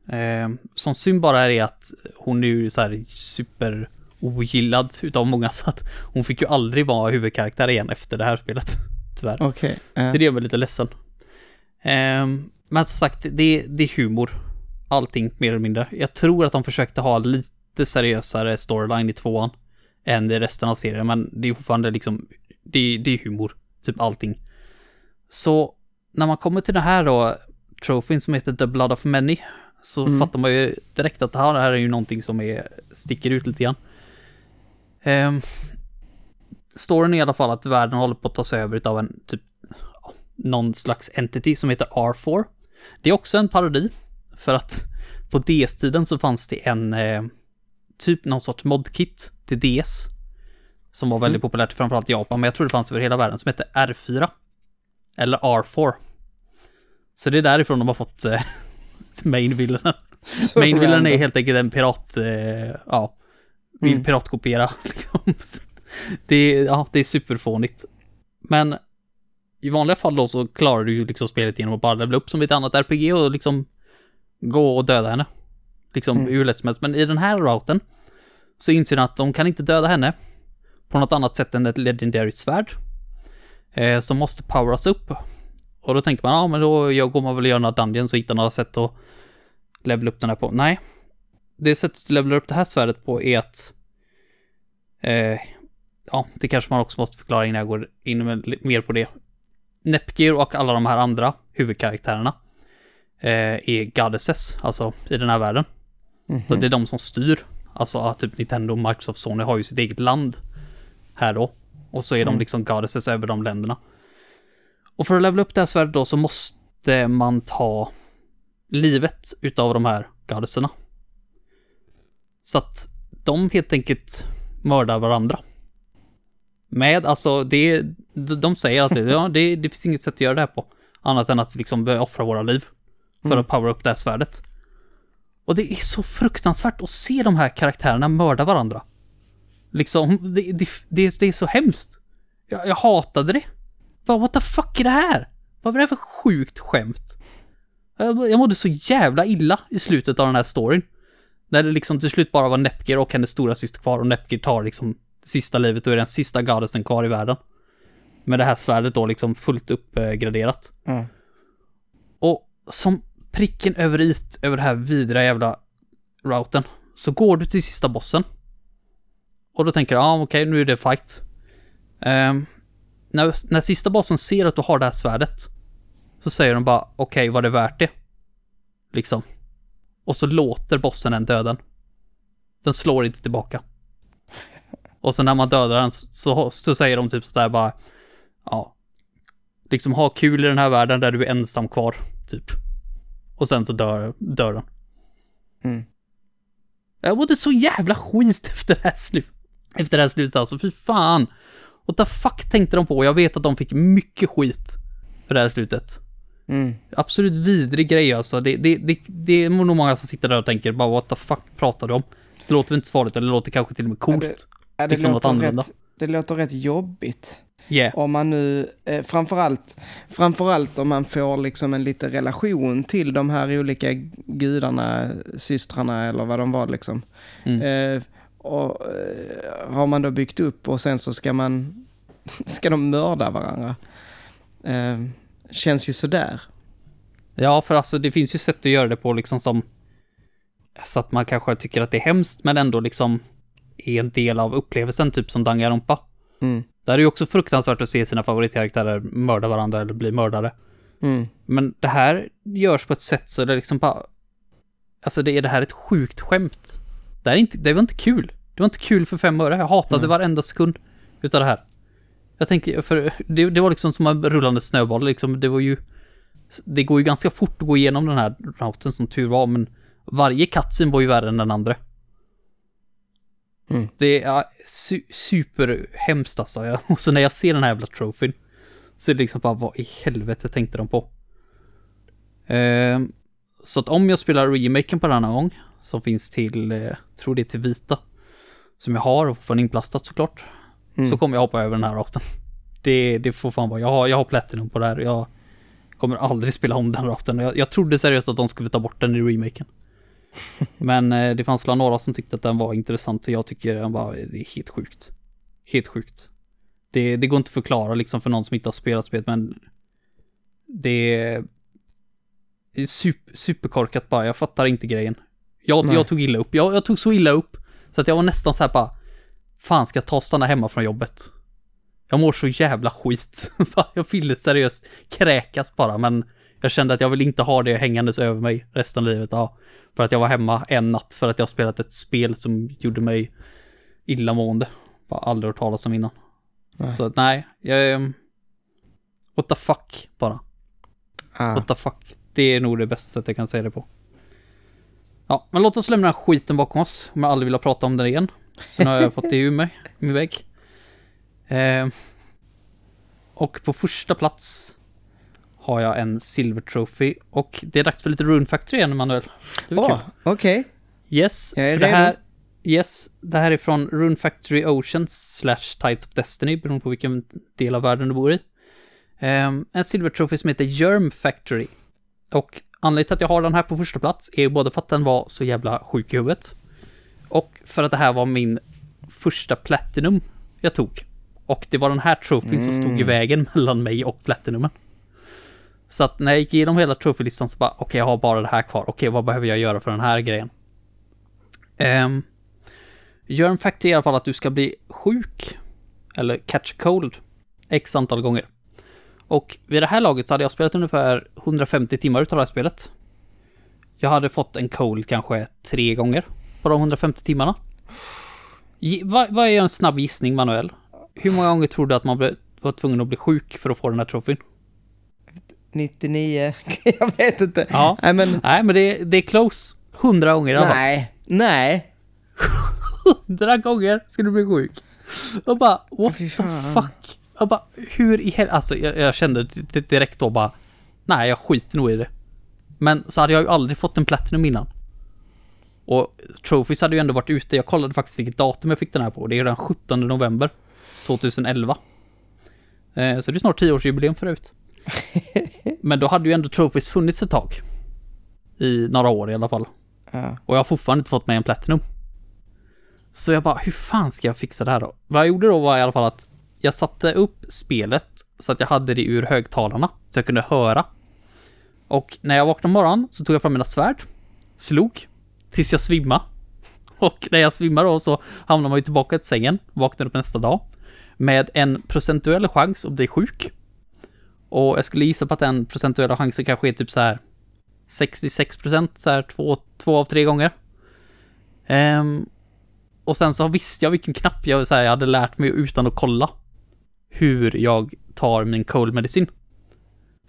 Eh, som synd bara är att hon är ju så här super ogillad utav många så att hon fick ju aldrig vara huvudkaraktär igen efter det här spelet. Tyvärr. Okej. ja. Så det gör mig lite ledsen. Ehm, men som sagt, det, det är humor. Allting, mer eller mindre. Jag tror att de försökte ha lite seriösare storyline i tvåan än i resten av serien, men det är fortfarande liksom, det, det är humor. Typ allting. Så när man kommer till det här då, trofén som heter The Blood of Many, så Mm. fattar man ju direkt att det här, det här är ju någonting som är, sticker ut lite grann. Um, storyn är i alla fall att världen håller på att tas över av en typ någon slags entity som heter R4. Det är också en parodi för att på DS-tiden så fanns det en eh, typ någon sorts modkit till DS. Som var väldigt populärt framförallt i Japan, men jag tror det fanns över hela världen, som hette R4. Eller R4. Så det är därifrån de har fått eh, main-villainen. Main-villainen är helt enkelt en pirat, eh, ja, vill Mm. piratkopiera. Liksom. Det, är, ja, det är superfånigt. Men i vanliga fall då så klarar du ju liksom spelet genom att bara levela upp som ett annat RPG och liksom gå och döda henne. Liksom Mm. hur lätt som helst. Men i den här routen så inser de att de kan inte döda henne på något annat sätt än ett legendary svärd. Eh, som måste poweras upp. Och då tänker man, ja men då jag går man väl och gör några dungeons och hittar några sätt att levela upp den här på. Nej. Det sättet du levelar upp det här svärdet på är att eh, ja, det kanske man också måste förklara innan jag går in mer på det. Nepgear och alla de här andra huvudkaraktärerna eh, är goddesses, alltså i den här världen. Så det är de som styr. Alltså typ Nintendo, Microsoft, Sony har ju sitt eget land här då. Och så är de liksom goddesses över de länderna. Och för att levela upp det här svärdet då så måste man ta livet utav de här goddesserna. Så att de helt enkelt mördar varandra. Med, alltså, det, de säger att det, ja, det, det finns inget sätt att göra det här på. Annat än att liksom offra våra liv. För att powera upp det här svärdet. Och det är så fruktansvärt att se de här karaktärerna mörda varandra. Liksom, det, det, det, det är så hemskt. Jag, jag hatade det. Bara, what the fuck är det här? Vad var det här för sjukt skämt? Jag, jag mådde så jävla illa i slutet av den här storyn. När det liksom till slut bara var Nepgear och hennes stora syster kvar och Nepgear tar liksom sista livet och är den sista goddesen kvar i världen. Med det här svärdet då liksom fullt uppgraderat. Mm. Och som pricken över it över det här vidriga jävla routen så går du till sista bossen. Och då tänker jag, ja ah, okej, nu är det fight. Ehm, när, när sista bossen ser att du har det här svärdet så säger de bara, okej, var det värt det? Liksom. Och så låter bossen en döden. Den slår inte tillbaka. Och sen när man dödar den så, så säger de typ sådär bara, ja, liksom ha kul i den här världen där du är ensam kvar, typ. Och sen så dör, dör den. Mm. Jag mådde så jävla skit efter det här slut. Efter det här slutet alltså, fy fan. What the fuck tänkte de på? Jag vet att de fick mycket skit för det här slutet. Mm. Absolut vidrig grej alltså. Det, det, det, det är nog många som sitter där och tänker bara what the fuck pratar du om? Det låter väl inte så farligt, eller det låter kanske till och med coolt. Ja, Ja, det, Liksom låter rätt, det låter rätt jobbigt. Yeah. Om man nu, eh, framförallt, framförallt om man får liksom en liten relation till de här olika gudarna, systrarna eller vad de var liksom. Mm. Eh, och eh, har man då byggt upp och sen så ska man, ska de mörda varandra. Eh, känns ju sådär. Ja, för alltså det finns ju sätt att göra det på liksom som... Så att man kanske tycker att det är hemskt, men ändå liksom är en del av upplevelsen, typ som Danganronpa. Mm. Där är ju också fruktansvärt att se sina favoritkaraktärer mörda varandra eller bli mördare. Mm. Men det här görs på ett sätt så det liksom bara... Alltså det är det här ett sjukt skämt. Det, här är inte, det var inte kul. Det var inte kul för fem öre. Jag hatade varenda sekund utav det här. Jag tänker, för det, det var liksom som en rullande snöboll liksom. Det var ju... Det går ju ganska fort att gå igenom den här routen som tur var, men varje cutscene var ju värre än den andra. Mm. Det är su superhemskt alltså. Jag- Och så när jag ser den här jävla trofén så är det liksom bara, vad i helvete tänkte de på? Ehm, så att om jag spelar remaken på den här gång, som finns till, eh, tror det är till vita, som jag har och får inplastat såklart, Mm. så kommer jag hoppa över den här routen. Det, det får fan vara, jag har, jag har platinum på det här, jag kommer aldrig spela om den routen. Jag, jag trodde seriöst att de skulle ta bort den i remaken. Men eh, det fanns några som tyckte att den var intressant och jag tycker den bara, det är helt sjukt. Helt sjukt. Det, det går inte att förklara liksom för någon som inte har spelat spelet men det är, super, superkorkat bara, jag fattar inte grejen. Jag, jag tog illa upp, jag, jag tog så illa upp så att jag var nästan så här bara, fan ska jag ta och stanna hemma från jobbet? Jag mår så jävla skit. jag ville seriöst kräkas bara, men jag kände att jag vill inte ha det hängandes över mig resten av livet. Ja, för att jag var hemma en natt för att jag spelat ett spel som gjorde mig illamående. Bara aldrig hört talas om innan. Nej. Så att nej, jag... ehm, What the fuck bara. Ah. What the fuck. Det är nog det bästa sättet jag kan säga det på. Ja, men låt oss lämna den här skiten bakom oss. Om jag aldrig vill prata om den igen. Så nu har jag fått det ur mig, min vägg. Eh, och på första plats har jag en Silver Trophy. Och det är dags för lite Rune Factory igen, Manuel. Åh, kul. okej. Yes, Jag är det redo. här, yes, det här är från Rune Factory Oceans slash Tides of Destiny, beroende på vilken del av världen du bor i. Ehm, en Silver Trophy som heter Germ Factory. Och anledningen till att jag har den här på första plats är ju både för att den var så jävla sjuk i huvudet. Och för att det här var min första Platinum jag tog. Och det var den här trofén som stod i vägen mellan mig och Platinumen. Så att när jag gick igenom hela trofélistan så bara, okej jag har bara det här kvar. Okej, vad behöver jag göra för den här grejen? Um, gör en factor i alla fall att du ska bli sjuk. Eller catch a cold. X antal gånger. Och vid det här laget så hade jag spelat ungefär 150 timmar utav det här spelet. Jag hade fått en cold kanske tre gånger på de 150 timmarna. Vad, vad är en snabb gissning, Manuel? Hur många gånger tror du att man var tvungen att bli sjuk för att få den här trofén? 99, jag vet inte. Ja. Nej, men Nej, men det, det är close. 100 gånger i alla fall. nej, nej. hundra gånger ska du bli sjuk. Jag bara, what the fuck? Jag bara, hur i helvete? Alltså, jag, jag kände direkt då bara, nej, jag skiter nog i det. Men så hade jag ju aldrig fått en Platinum innan. Och Trophies hade ju ändå varit ute. Jag kollade faktiskt vilket datum jag fick den här på. Det är den 17 november 2011. Eh, så det är snart 10-årsjubileum förut. Men då hade ju ändå Trophies funnits ett tag. I några år i alla fall. Ja. Och jag har fortfarande inte fått med en Platinum. Så jag bara, hur fan ska jag fixa det här då? Vad jag gjorde då var i alla fall att jag satte upp spelet så att jag hade det ur högtalarna, så jag kunde höra. Och när jag vaknade morgon morgonen så tog jag fram mina svärd, slog, tills jag svimmade. Och när jag svimmade då så hamnade man ju tillbaka till sängen, vaknade upp nästa dag. Med en procentuell chans att bli sjuk. Och jag skulle gissa på att den procentuella chansen kanske är typ så här 66 procent, så här två, två av tre gånger. Um, och sen så visste jag vilken knapp jag, så här, jag hade lärt mig utan att kolla hur jag tar min cold medicin.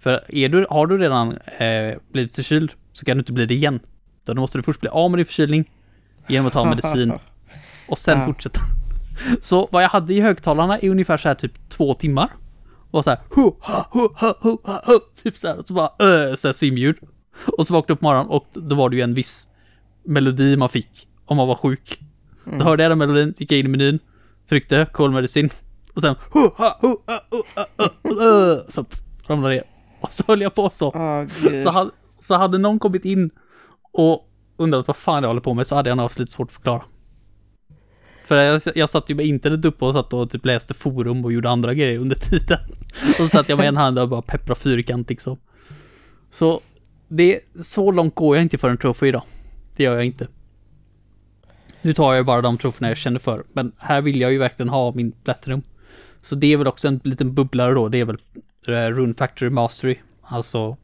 För är du, har du redan eh, blivit förkyld så kan du inte bli det igen. Då måste du först bli av med din förkylning genom att ta medicin och sen Ja. fortsätta. Så vad jag hade i högtalarna är ungefär så här typ två timmar. Och så här, hu, ha, hu, ha, hu, ha, hu, typ så här, och så bara, äh, så här svimljud. Och så vaknade jag upp på morgonen och då var det ju en viss melodi man fick om man var sjuk. Då hörde jag den melodin, gick jag in i menyn, tryckte kolmedicin och sen hu, ha, hu, ha, hu, ha, uh, så ramlade det ner. Och så höll jag på så. Så hade, så hade någon kommit in och undrat vad fan jag håller på med så hade jag nog haft lite svårt att förklara. För jag, jag satt ju med internet uppe och satt och typ läste forum och gjorde andra grejer under tiden. Och så satt jag med en hand och bara peppra fyrkant liksom. Så det, så långt går jag inte för en trofé idag. Det gör jag inte. Nu tar jag bara de troféerna jag känner för. Men här vill jag ju verkligen ha min Platinum. Så det är väl också en liten bubblare då. Det är väl eh, Rune Factory Mastery. Alltså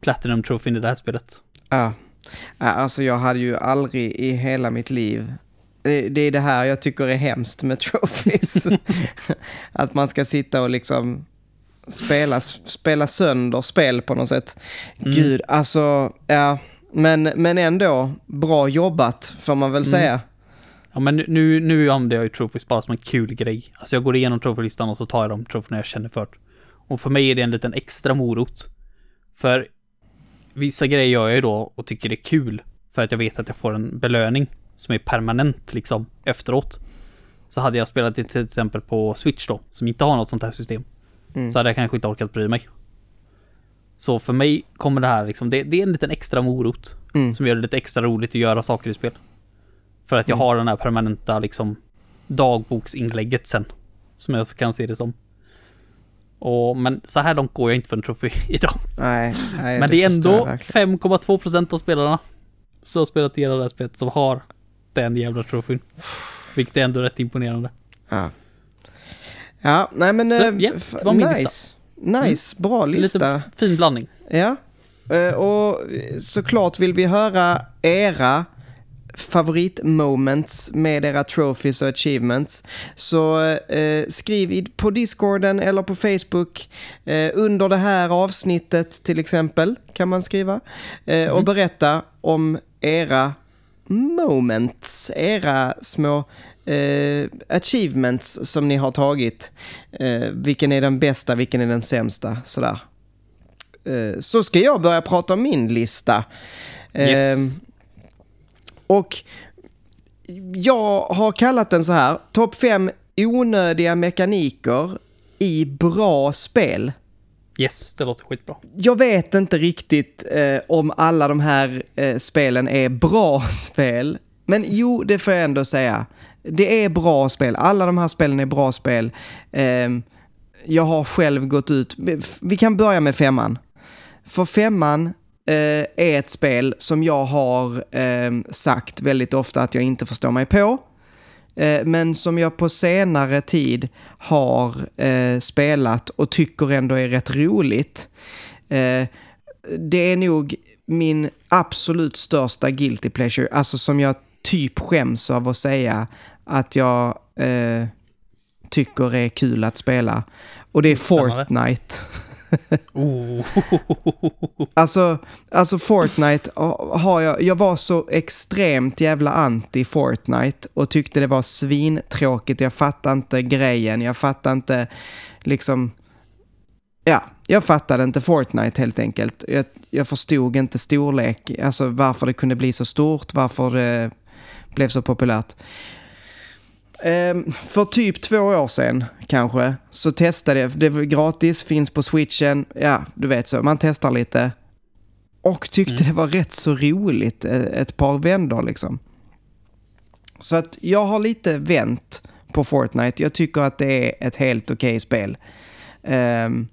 Platinum trofén i det här spelet. Ja. Alltså jag hade ju aldrig i hela mitt liv det, är det här jag tycker är hemskt med trophies. att man ska sitta och liksom spela, spela sönder spel på något sätt. Gud, alltså, ja. Men, men ändå, bra jobbat får man väl säga. Ja men nu- nu, använder jag ju trophies bara som en kul grej. Alltså jag går igenom trofélistan och så tar jag de troféerna jag känner för. Och för mig är det en liten extra morot. För vissa grejer gör jag ju då och tycker det är kul. För att jag vet att jag får en belöning som är permanent liksom efteråt. Så hade jag spelat det till exempel på Switch då, som inte har något sånt här system. Mm. Så hade jag kanske inte orkat bry mig. Så för mig kommer det här liksom, det, det är en liten extra morot. Mm. Som gör det lite extra roligt att göra saker i spel. För att jag har den här permanenta liksom dagboksinlägget sen. Som jag kan se det som. Och, men så här långt går jag inte för en trofé idag. Nej, nej, men det är förstår jag ändå verkligen. 5,2% av spelarna som har spelat igenom det här spelet som har den jävla trofén. Vilket är ändå rätt imponerande. Ja. ja, nej men... Så, eh, ja, det var min nice. lista. Mm. Nice, bra lista. Lite fin blandning. Ja, Eh, och såklart vill vi höra era favoritmoments med era trophies och achievements. Så eh, skriv på discorden eller på Facebook eh, under det här avsnittet till exempel kan man skriva eh, och berätta om era moments, era små eh, achievements som ni har tagit. Eh, vilken är den bästa, vilken är den sämsta, sådär. Eh, så ska jag börja prata om min lista. Yes. Och jag har kallat den så här, topp fem onödiga mekaniker i bra spel. Yes, det låter skitbra. Jag vet inte riktigt eh, om alla de här eh, spelen är bra spel. Men jo, det får jag ändå säga. Det är bra spel. Alla de här spelen är bra spel. Eh, jag har själv gått ut... Vi kan börja med femman. För femman eh, är ett spel som jag har eh, sagt väldigt ofta att jag inte förstår mig på. Eh, men som jag på senare tid har eh, spelat och tycker ändå är rätt roligt. Eh, det är nog min absolut största guilty pleasure, alltså som jag typ skäms av att säga att jag eh, tycker är kul att spela. Och det är. Fortnite. Oh. Alltså, alltså Fortnite har jag, jag var så extremt jävla anti Fortnite och tyckte det var svintråkigt. Jag fattade inte grejen, jag fattade inte liksom, ja, jag fattade inte Fortnite helt enkelt. Jag, jag förstod inte storlek, alltså varför det kunde bli så stort, varför det blev så populärt. Ehm, för typ två år sedan kanske så testade jag, det var gratis, finns på switchen, ja du vet så, man testar lite. Och tyckte Mm. det var rätt så roligt eh, ett par vändor liksom. Så att jag har lite vänt på Fortnite, jag tycker att det är ett helt okej spel. Ehm,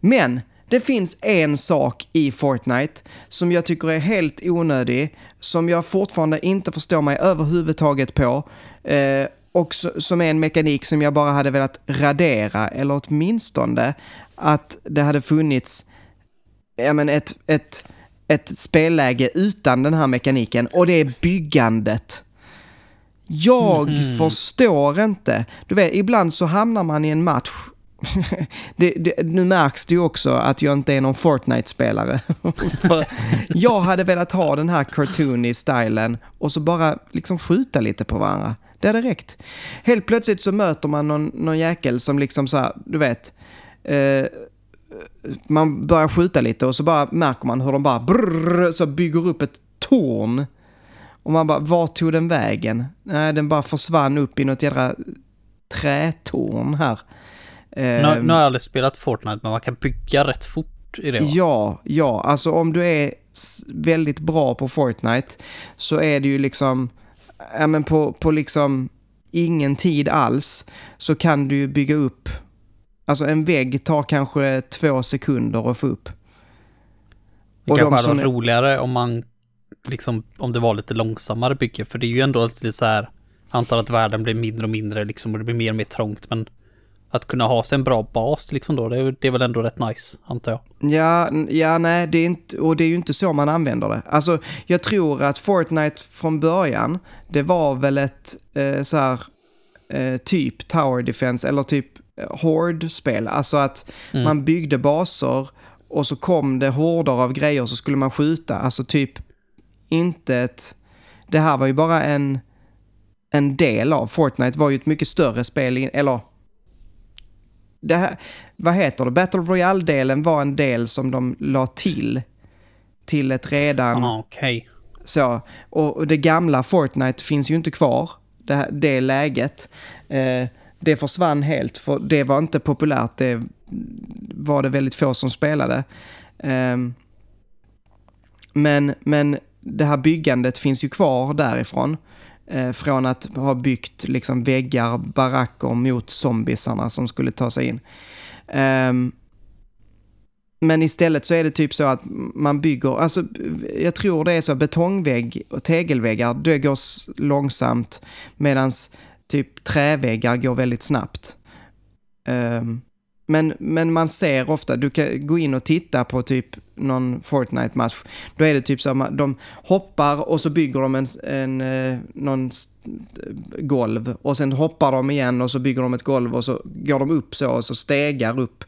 men det finns en sak i Fortnite som jag tycker är helt onödig, som jag fortfarande inte förstår mig överhuvudtaget på. Eh, och så, som är en mekanik som jag bara hade velat radera, eller åtminstone att det hade funnits ja, men ett, ett, ett spelläge utan den här mekaniken, och det är byggandet. Jag Mhm. förstår inte. Du vet, ibland så hamnar man i en match det, det, nu märks det ju också att jag inte är någon Fortnite-spelare. Jag hade velat ha den här cartoony stilen och så bara liksom skjuta lite på varandra. Det hade räckt. Helt plötsligt så möter man någon, någon jäkel som liksom så här, du vet, eh, man börjar skjuta lite och så bara märker man hur de bara brrr, så bygger upp ett torn. Och man bara, var tog den vägen? Nej, den bara försvann upp i något jädra trätorn här. Nu, Ehm, nu har jag aldrig spelat Fortnite, men man kan bygga rätt fort i det va? Ja, ja, alltså om du är väldigt bra på Fortnite så är det ju liksom, ja men på, på liksom ingen tid alls så kan du bygga upp, alltså en vägg tar kanske två sekunder att få upp. Det och de kanske hade som varit är- roligare om man, liksom, om det var lite långsammare bygge, för det är ju ändå lite så här, antar att världen blir mindre och mindre liksom, och det blir mer och mer trångt, men att kunna ha sig en bra bas liksom då, det är, det är väl ändå rätt nice, antar jag. Ja, ja, nej, det är inte, och det är ju inte så man använder det. Alltså, jag tror att Fortnite från början, det var väl ett eh, så här, eh, typ Tower Defense eller typ eh, Horde-spel. Alltså att Mm. man byggde baser och så kom det horder av grejer så skulle man skjuta. Alltså typ inte ett... Det här var ju bara en, en del av Fortnite, var ju ett mycket större spel, eller det här, vad heter det? Battle Royale-delen var en del som de la till. Till ett redan Jaha, okej. så. Och, det gamla Fortnite finns ju inte kvar. Det, här- det läget. Eh, det försvann helt för det var inte populärt. Det var det väldigt få som spelade. Ehm, men, men det här byggandet finns ju kvar därifrån. Eh, från att ha byggt liksom väggar, baracker mot zombisarna som skulle ta sig in. Ehm, men istället så är det typ så att man bygger, alltså jag tror det är så betongvägg och tegelväggar, det går långsamt medan typ träväggar går väldigt snabbt. Ehm, men, men man ser ofta, du kan gå in och titta på typ någon Fortnite-match. Då är det typ så att de hoppar och så bygger de en, en eh, någon golv och sen hoppar de igen och så bygger de ett golv och så går de upp så och så stegar upp.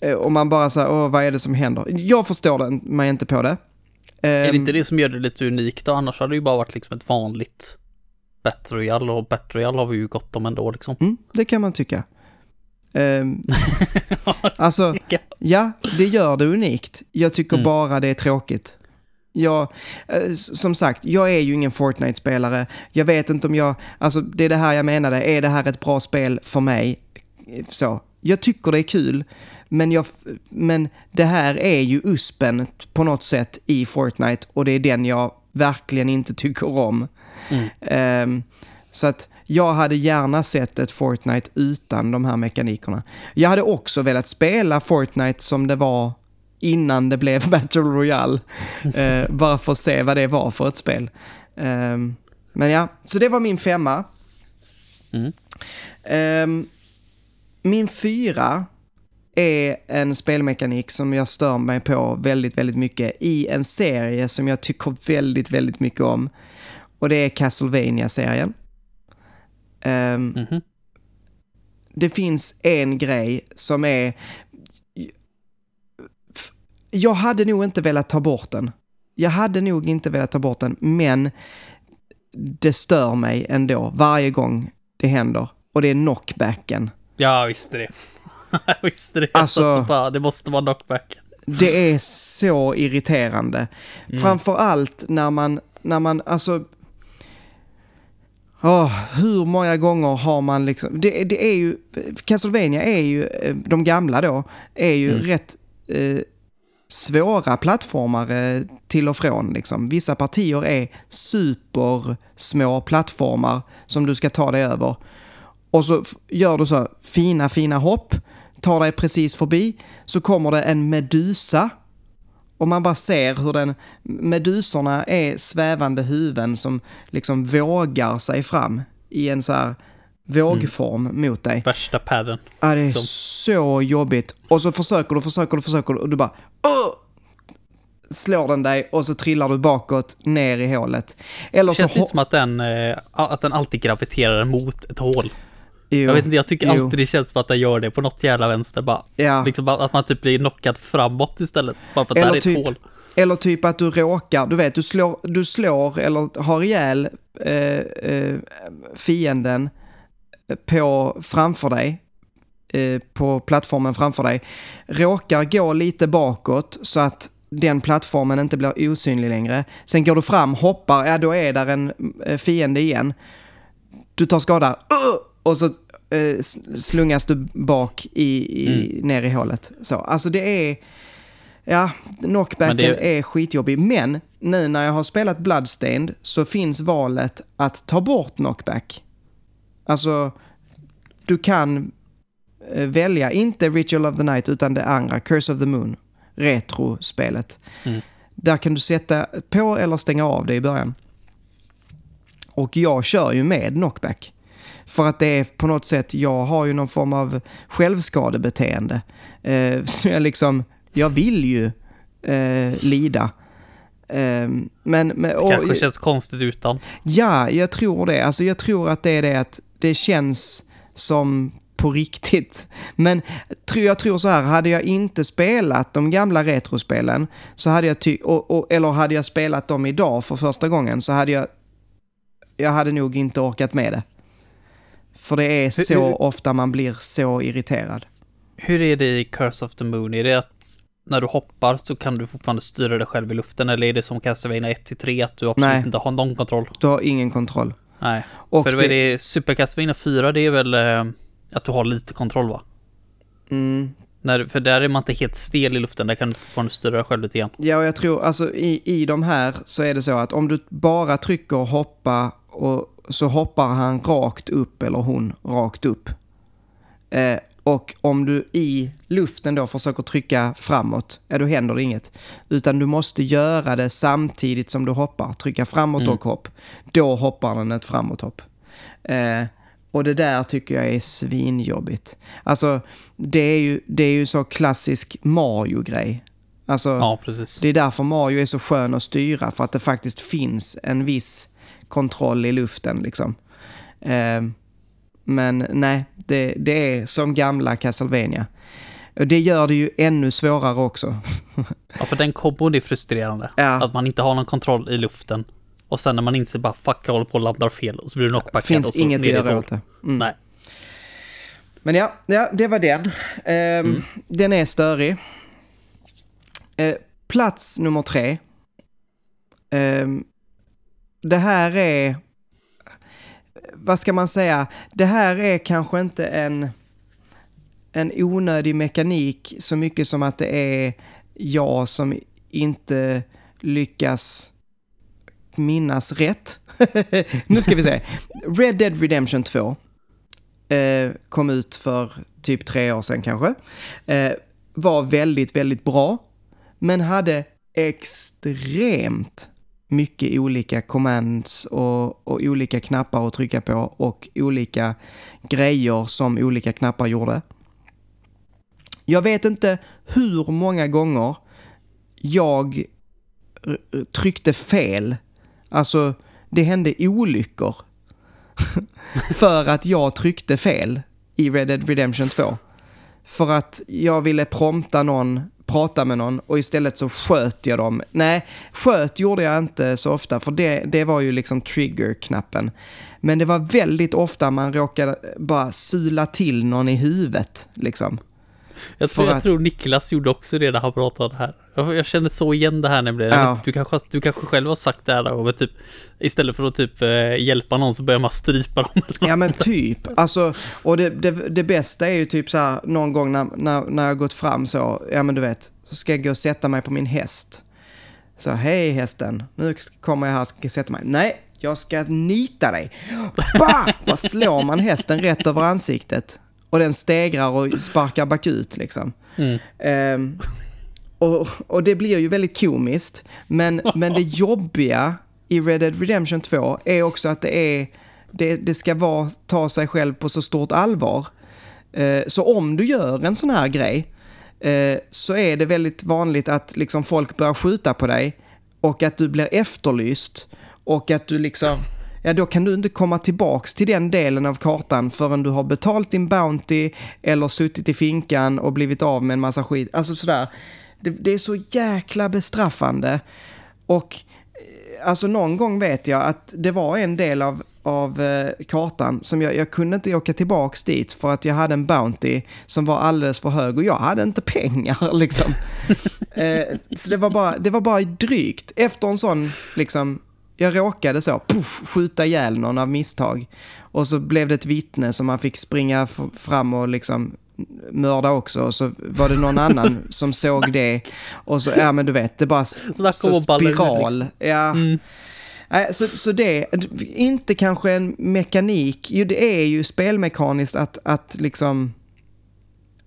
Eh, Och man bara säger, åh vad är det som händer? Jag förstår den- mig inte på det. Är det Ehm, inte det som gör det lite unikt då? Annars hade det ju bara varit liksom ett vanligt Battle Royale och Battle Royale har vi ju gott om ändå liksom. Mm, det kan man tycka. Ehm, alltså, ja, det gör det unikt. Jag tycker Mm. bara det är tråkigt. Jag, eh, som sagt, jag är ju ingen Fortnite-spelare. Jag vet inte om jag... Alltså, det är det här jag menade. Är det här ett bra spel för mig? Så. Jag tycker det är kul, men, jag, men det här är ju uspen på något sätt i Fortnite och det är den jag verkligen inte tycker om. Mm. Ehm, så att jag hade gärna sett ett Fortnite utan de här mekanikerna. Jag hade också velat spela Fortnite som det var innan det blev Battle Royale. Eh, bara för att se vad det var för ett spel. Ehm, men ja, så det var min femma. Mm. Ehm, min fyra är en spelmekanik som jag stör mig på väldigt, väldigt mycket i en serie som jag tycker väldigt, väldigt mycket om. Och det är Ehm, Mhm. det finns en grej som är... Jag hade nog inte velat ta bort den. Jag hade nog inte velat ta bort den, men det stör mig ändå varje gång det händer. Och det är knockbacken. Ja, visste det. jag visste det. Alltså- det måste vara knockback. Det är så irriterande. Mm. Framför allt när man, när man, alltså... Åh, hur många gånger har man liksom... Det, det är ju... Castlevania är ju, eh, de gamla då, är ju Mm. rätt eh, svåra plattformar till och från. Liksom. Vissa partier är supersmå plattformar som du ska ta dig över. Och så gör du så fina, fina hopp, tar dig precis förbi, så kommer det en medusa. Och man bara ser hur den, medusorna är svävande huvuden som liksom vågar sig fram i en så här vågform mot dig. Värsta padden. Ja, det är Som- så jobbigt. Och så försöker du, försöker du, försöker du och du bara Åh! Slår den dig och så trillar du bakåt ner i hålet. Eller Det så... känns lite ho- som att den, eh, att den alltid graviterar mot ett hål. Jo, Jag vet inte, jag tycker jo. alltid det känns som att den gör det på något jävla vänster bara. Ja. Liksom att man typ blir knockad framåt istället. Bara för att Eller där är ett typ- hål. Eller typ att du råkar, du vet, du slår, du slår eller har ihjäl eh, eh, fienden på, framför dig, eh, på plattformen framför dig, råkar gå lite bakåt så att den plattformen inte blir osynlig längre. Sen går du fram, hoppar, ja då är där en eh, fiende igen. Du tar skada, uh, och så eh, slungas du bak i, i, ner i hålet. Så, alltså det är... Ja, knockbacken det- är skitjobbig. Men nu när jag har spelat Bloodstained så finns valet att ta bort knockback. Alltså, du kan eh, välja, inte Ritual of the Night, utan det andra, Curse of the Moon, retrospelet. Mm. Där kan du sätta på eller stänga av det i början. Och jag kör ju med knockback. För att det är på något sätt, jag har ju någon form av självskadebeteende. Eh, så jag liksom, jag vill ju eh, lida. Eh, men, men, och, Kanske känns konstigt utan. Ja, jag tror det. Alltså jag tror att det är det att det känns som på riktigt. Men jag tror så här, hade jag inte spelat de gamla retrospelen, så hade jag ty- och, och, eller hade jag spelat dem idag för första gången, så hade jag, jag hade nog inte orkat med det. För det är så hur- ofta man blir så irriterad. Hur är det i Curse of the Moon? Är det att när du hoppar så kan du fortfarande styra dig själv i luften? Eller är det som Castlevania 1-3 att du absolut Nej. inte har någon kontroll? Du har ingen kontroll. Nej. Och För det, det Super Castlevania 4, det är väl eh, att du har lite kontroll va? Mm, När, för där är man inte helt stel i luften, där kan du fortfarande styra dig själv lite grann. Ja, och jag tror, alltså i, i de här så är det så att om du bara trycker hoppa och så hoppar han rakt upp eller hon rakt upp. Eh, och om du i luften då försöker trycka framåt, ja då händer det inget. Utan du måste göra det samtidigt som du hoppar. Trycka framåt Mm. och hopp. Då hoppar den ett framåthopp. Eh, och det där tycker jag är svinjobbigt. Alltså, det är ju, det är ju så klassisk Mario-grej. Alltså, Ja, precis. det är därför Mario är så skön att styra, för att det faktiskt finns en viss kontroll i luften liksom. Eh, men nej, det, det är som gamla Castlevania. Och det gör det ju ännu svårare också. Ja, för den kombon är frustrerande. Ja. Att man inte har någon kontroll i luften. Och sen när man inser bara fuck, jag håller på och landar fel. Och så blir du knockbackad. Finns och så inget att göra åt det. Mm. Nej. Men ja, ja, det var den. Ehm, Den är störig. Eh, plats nummer tre. Ehm, det här är... Vad ska man säga? Det här är kanske inte en, en onödig mekanik så mycket som att det är jag som inte lyckas minnas rätt. nu ska vi se. Red Dead Redemption 2 eh, kom ut för typ tre år sedan kanske. Eh, var väldigt, väldigt bra. Men hade extremt mycket olika commands och, och olika knappar att trycka på och olika grejer som olika knappar gjorde. Jag vet inte hur många gånger jag tryckte fel. Alltså, det hände olyckor för att jag tryckte fel i Red Dead Redemption 2. För att jag ville prompta någon, prata med någon och istället så sköt jag dem. Nej, sköt gjorde jag inte så ofta för det, det var ju liksom trigger-knappen. Men det var väldigt ofta man råkade bara sula till någon i huvudet liksom. Jag, tror, jag att- tror Niklas gjorde också det när han pratade här. Jag, jag känner så igen det här nämligen. Ja. Du, kanske, du kanske själv har sagt det här då, men typ istället för att typ eh, hjälpa någon så börjar man strypa dem. Ja men typ. Alltså, och det, det, det bästa är ju typ så här någon gång när, när, när jag gått fram så, ja men du vet, så ska jag gå och sätta mig på min häst. Så hej hästen, nu kommer jag här ska jag sätta mig. Nej, jag ska nita dig. Bah! Bara slår man hästen rätt över ansiktet. Och den stegrar och sparkar bakut liksom. Mm. Ehm, och, och det blir ju väldigt komiskt. Men, men det jobbiga i Red Dead Redemption 2 är också att det är det, det ska vara ta sig själv på så stort allvar. Eh, så om du gör en sån här grej eh, så är det väldigt vanligt att liksom folk börjar skjuta på dig och att du blir efterlyst och att du liksom Ja, då kan du inte komma tillbaks till den delen av kartan förrän du har betalt din Bounty eller suttit i finkan och blivit av med en massa skit. Alltså sådär. Det, det är så jäkla bestraffande. Och eh, alltså någon gång vet jag att det var en del av, av eh, kartan som jag, jag kunde inte åka tillbaks dit för att jag hade en Bounty som var alldeles för hög och jag hade inte pengar liksom. eh, så det var, bara, det var bara drygt. Efter en sån, liksom, jag råkade så, puff, skjuta ihjäl någon av misstag. Och så blev det ett vittne som man fick springa fram och liksom mörda också. Och så var det någon annan som såg det. Och så, ja men du vet, det bara så spiral. Ja. Mm. Så, så det, inte kanske en mekanik, jo det är ju spelmekaniskt att, att liksom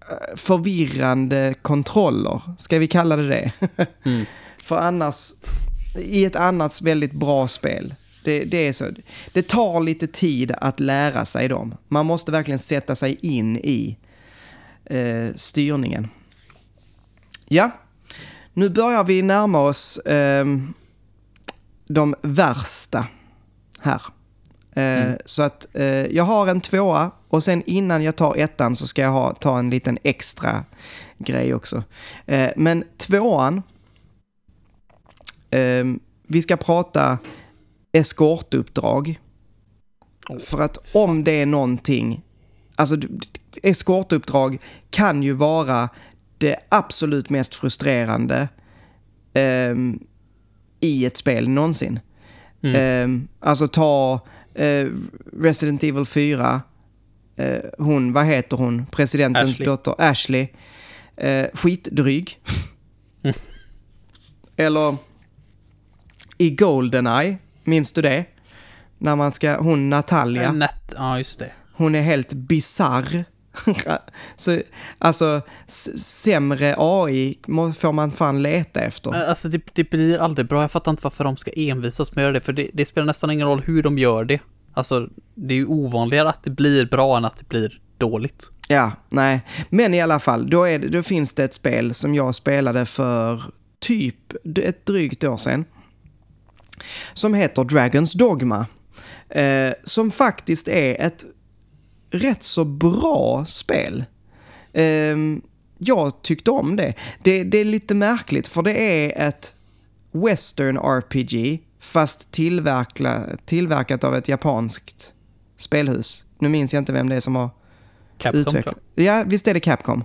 eh, förvirrande kontroller, ska vi kalla det det? Mm. För annars, i ett annat väldigt bra spel, det, det är så, det tar lite tid att lära sig dem. Man måste verkligen sätta sig in i eh, styrningen. Ja, nu börjar vi närma oss ehm, de värsta här. Eh, Så att eh, jag har en tvåa och sen innan jag tar ettan så ska jag ha, ta en liten extra grej också. Eh, men tvåan, eh, vi ska prata eskortuppdrag. Oh, För att om det är någonting, alltså eskortuppdrag kan ju vara det absolut mest frustrerande ehm, i ett spel någonsin. Mm. Ehm, alltså ta eh, Resident Evil 4, eh, hon, vad heter hon, presidentens Ashley. dotter, Ashley. Eh, skitdryg. Mm. Eller i Goldeneye, minns du det? När man ska, hon Natalia. Nät, ja just det. Hon är helt bizarr. Så, alltså, sämre AI får man fan leta efter. Alltså det, det blir aldrig bra. Jag fattar inte varför de ska envisas med att göra det. För det, det spelar nästan ingen roll hur de gör det. Alltså det är ju ovanligare att det blir bra än att det blir dåligt. Ja, nej. Men i alla fall, då, är det, då finns det ett spel som jag spelade för typ ett drygt år sedan. Som heter Dragons Dogma. Eh, som faktiskt är ett rätt så bra spel. Eh, jag tyckte om det. det. Det är lite märkligt för det är ett Western RPG fast tillverkla, tillverkat av ett japanskt spelhus. Nu minns jag inte vem det är som har Capcom utvecklat. Ja, visst är det Capcom.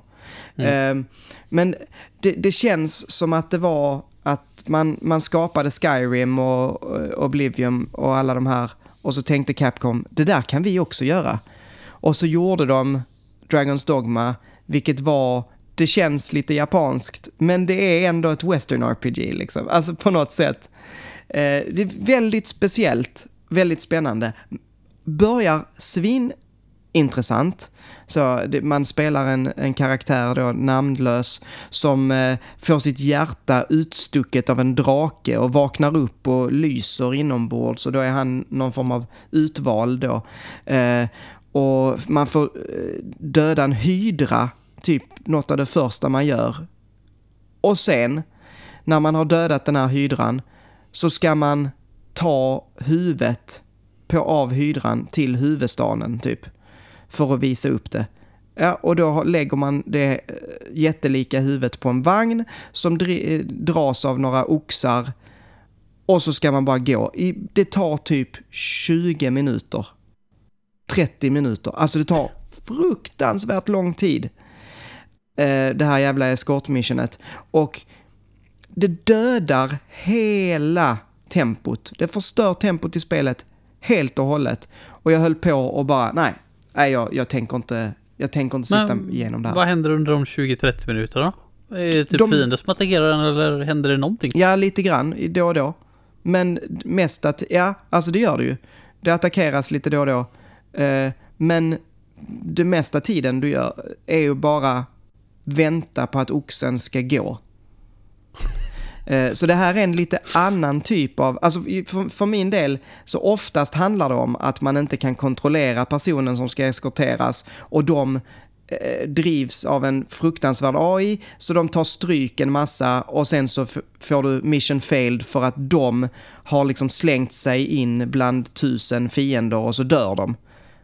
Mm. Eh, men det, det känns som att det var att man, man skapade Skyrim och, och Oblivion och alla de här och så tänkte Capcom, det där kan vi också göra. Och så gjorde de Dragons Dogma, vilket var, det känns lite japanskt, men det är ändå ett western RPG liksom. Alltså på något sätt. Eh, det är väldigt speciellt, väldigt spännande. Börjar svinintressant. Så det, man spelar en, en karaktär då, namnlös, som eh, får sitt hjärta utstucket av en drake och vaknar upp och lyser inombords och då är han någon form av utvald då. Eh, och man får eh, döda en hydra, typ något av det första man gör. Och sen, när man har dödat den här hydran, så ska man ta huvudet på, av hydran till huvudstaden, typ. För att visa upp det. Ja, och då lägger man det eh, jättelika huvudet på en vagn som eh, dras av några oxar. Och så ska man bara gå. Det tar typ 20 minuter. 30 minuter. Alltså det tar fruktansvärt lång tid. Eh, det här jävla eskortmissionet. Och det dödar hela tempot. Det förstör tempot i spelet helt och hållet. Och jag höll på och bara, nej, nej jag, jag tänker inte, jag tänker inte sitta Men igenom det här. Vad händer under de 20-30 minuterna? Är det typ De- fiender som attackerar den eller händer det någonting? Ja, lite grann då och då. Men mest att, ja, alltså det gör det ju. Det attackeras lite då och då. Eh, men det mesta tiden du gör är ju bara vänta på att oxen ska gå. Eh, Så det här är en lite annan typ av, alltså för, för min del så oftast handlar det om att man inte kan kontrollera personen som ska eskorteras och de eh, drivs av en fruktansvärd AI så de tar stryk en massa och sen så får du mission failed för att de har liksom slängt sig in bland tusen fiender och så dör de.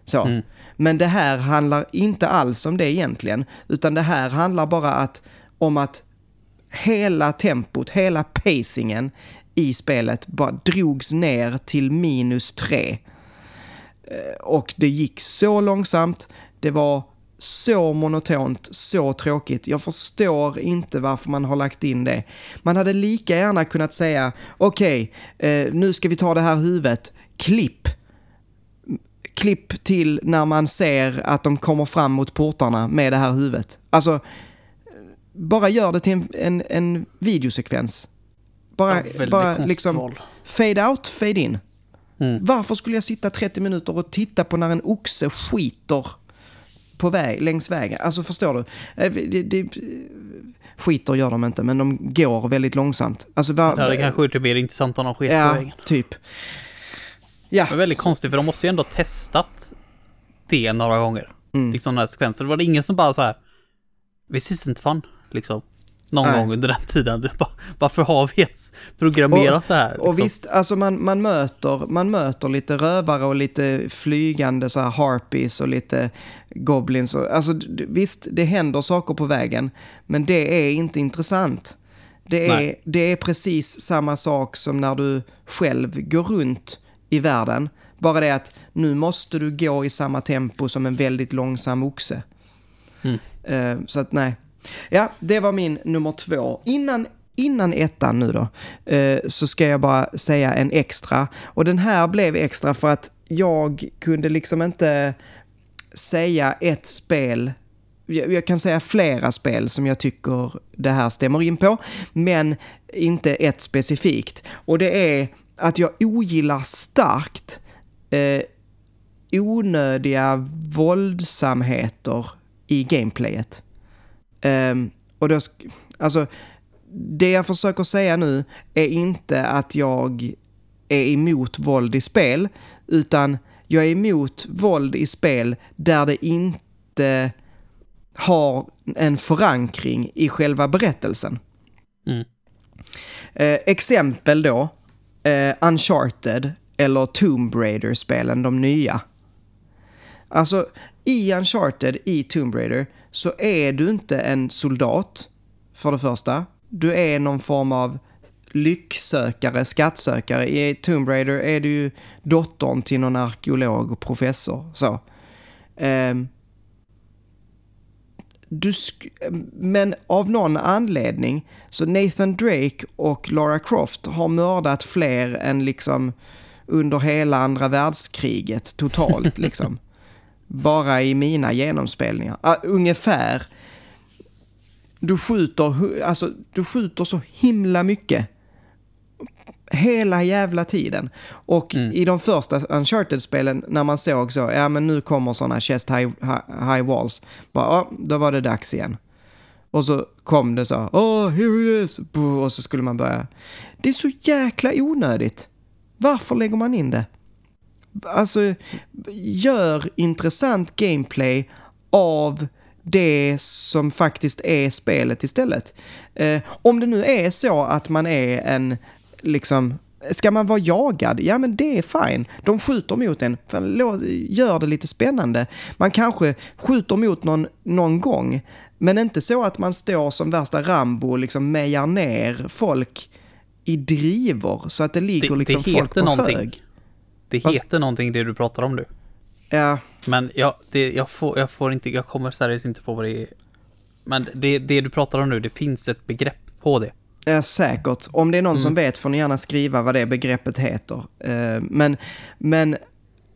Så. Men det här handlar inte alls om det egentligen, utan det här handlar bara att, om att hela tempot, hela pacingen i spelet bara drogs ner till minus tre. Eh, och det gick så långsamt, det var så monotont, så tråkigt. Jag förstår inte varför man har lagt in det. Man hade lika gärna kunnat säga, okej, eh, nu ska vi ta det här huvudet, klipp. Klipp till när man ser att de kommer fram mot portarna med det här huvudet. Alltså, bara gör det till en, en, en videosekvens. Bara, väldigt bara liksom val. fade out, fade in. Mm. Varför skulle jag sitta 30 minuter och titta på när en oxe skiter på väg, längs vägen? Alltså förstår du? Eh, Det, det, skiter gör de inte, men de går väldigt långsamt. Alltså, va, Det hade kanske varit mer intressant om de sket på Ja, vägen. typ. Ja, Det var väldigt konstigt för de måste ju ändå testat det några gånger. Mm. Liksom den här sekvensen. Det var det ingen som bara så här. This isn't fun. Liksom. Någon Nej. gång under den tiden. Varför har vi ens programmerat det här? Liksom? Och visst, alltså man, man, möter, man möter lite rövare och lite flygande så här harpies och lite goblins. Och, alltså visst, det händer saker på vägen, men det är inte intressant. Det är, Nej. det är precis samma sak som när du själv går runt i världen. Bara det att nu måste du gå i samma tempo som en väldigt långsam oxe. Mm. Eh, så att nej. Ja, det var min nummer två. Innan, innan ettan nu då, eh, så ska jag bara säga en extra. Och den här blev extra för att jag kunde liksom inte säga ett spel jag jag kan säga flera spel som jag tycker det här stämmer in på, men inte ett specifikt. Och det är att jag ogillar starkt eh, onödiga våldsamheter i gameplayet. Ehm, och då, alltså, det jag försöker säga nu är inte att jag är emot våld i spel, utan jag är emot våld i spel där det inte har en förankring i själva berättelsen. Mm. Eh, exempel då, eh, Uncharted eller Tomb Raider-spelen, de nya. Alltså, i Uncharted, i Tomb Raider, så är du inte en soldat, för det första. Du är någon form av lycksökare, skattsökare. I Tomb Raider är du ju dottern till någon arkeolog och professor. Så. Um, du men av någon anledning så Nathan Drake och Lara Croft har mördat fler än liksom under hela andra världskriget totalt liksom. Bara i mina genomspelningar. Uh, ungefär. Du skjuter, alltså, du skjuter så himla mycket hela jävla tiden. Och mm. i de första Uncharted-spelen när man såg så, ja men nu kommer sådana chest high, high, walls. Bara, ja, då var det dags igen. Och så kom det så, oh, here he is, och så skulle man börja. Det är så jäkla onödigt. Varför lägger man in det? Alltså, gör intressant gameplay av det som faktiskt är spelet istället. Eh, om det nu är så att man är en liksom, ska man vara jagad? Ja, men det är fine. De skjuter mot en, gör det lite spännande. Man kanske skjuter mot någon, någon gång, men inte så att man står som värsta Rambo och liksom mejar ner folk i drivor så att det ligger det, liksom det folk på någonting. hög. Det heter Fast, någonting det du pratar om nu. Ja. Men jag, det, jag, får, jag får inte, jag kommer seriöst inte på vad det är. Men det, det du pratar om nu, det finns ett begrepp på det. Ja, säkert. Om det är någon mm. som vet får ni gärna skriva vad det begreppet heter. Uh, men, men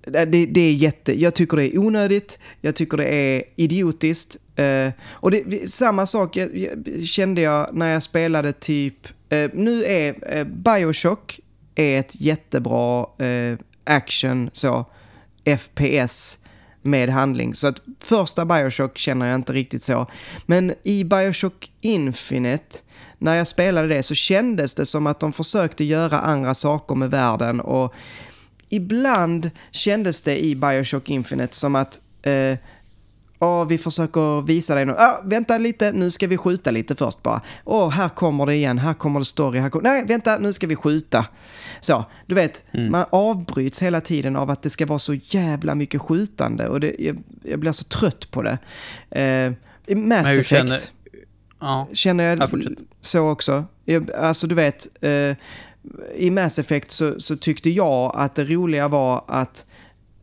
det, det, är jätte... Jag tycker det är onödigt. Jag tycker det är idiotiskt. Uh, och det, samma sak jag, jag, kände jag när jag spelade typ... Nu är Bioshock är ett jättebra action, så, FPS med handling. Så att första Bioshock känner jag inte riktigt så. Men i Bioshock Infinite när jag spelade det så kändes det som att de försökte göra andra saker med världen och ibland kändes det i Bioshock Infinite som att eh, Ja, vi försöker visa dig nu. Ah, vänta lite, nu ska vi skjuta lite först bara. Åh, oh, här kommer det igen, här kommer det story, här kommer... Nej, vänta, nu ska vi skjuta. Så, du vet, mm. man avbryts hela tiden av att det ska vara så jävla mycket skjutande och det, jag, jag blir så trött på det. Eh, Mass Effect. Känner, Ja. Känner jag, jag så också. Jag, alltså du vet, eh, i Mass Effect så, så, tyckte jag att det roliga var att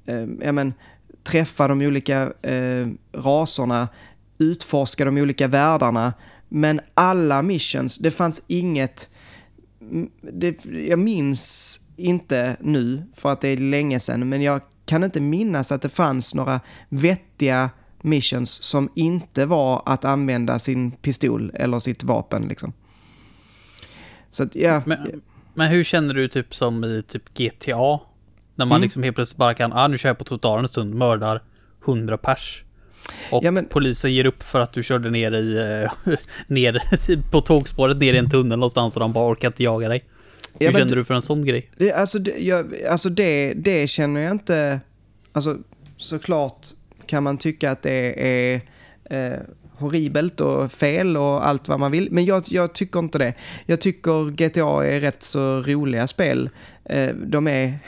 eh, ja, men, träffa de olika eh, raserna, utforska de olika världarna. Men alla missions, det fanns inget... Det, jag minns inte nu, för att det är länge sedan, men jag kan inte minnas att det fanns några vettiga missions som inte var att använda sin pistol eller sitt vapen liksom. Så att, ja. Men, men hur känner du typ som i typ GTA? När man mm. liksom helt plötsligt bara kan, ah nu kör jag på trottoaren en stund, mördar 100 pers. Och ja, men... polisen ger upp för att du körde ner i, äh, ner på tågspåret ner i en tunnel någonstans och de bara orkar inte jaga dig. Hur ja, känner det, du för en sån grej? Det, alltså, det, jag, alltså det, det känner jag inte, alltså såklart kan man tycka att det är eh, horribelt och fel och allt vad man vill. Men jag, jag, tycker inte det. Jag tycker GTA är rätt så roliga spel. Eh, de är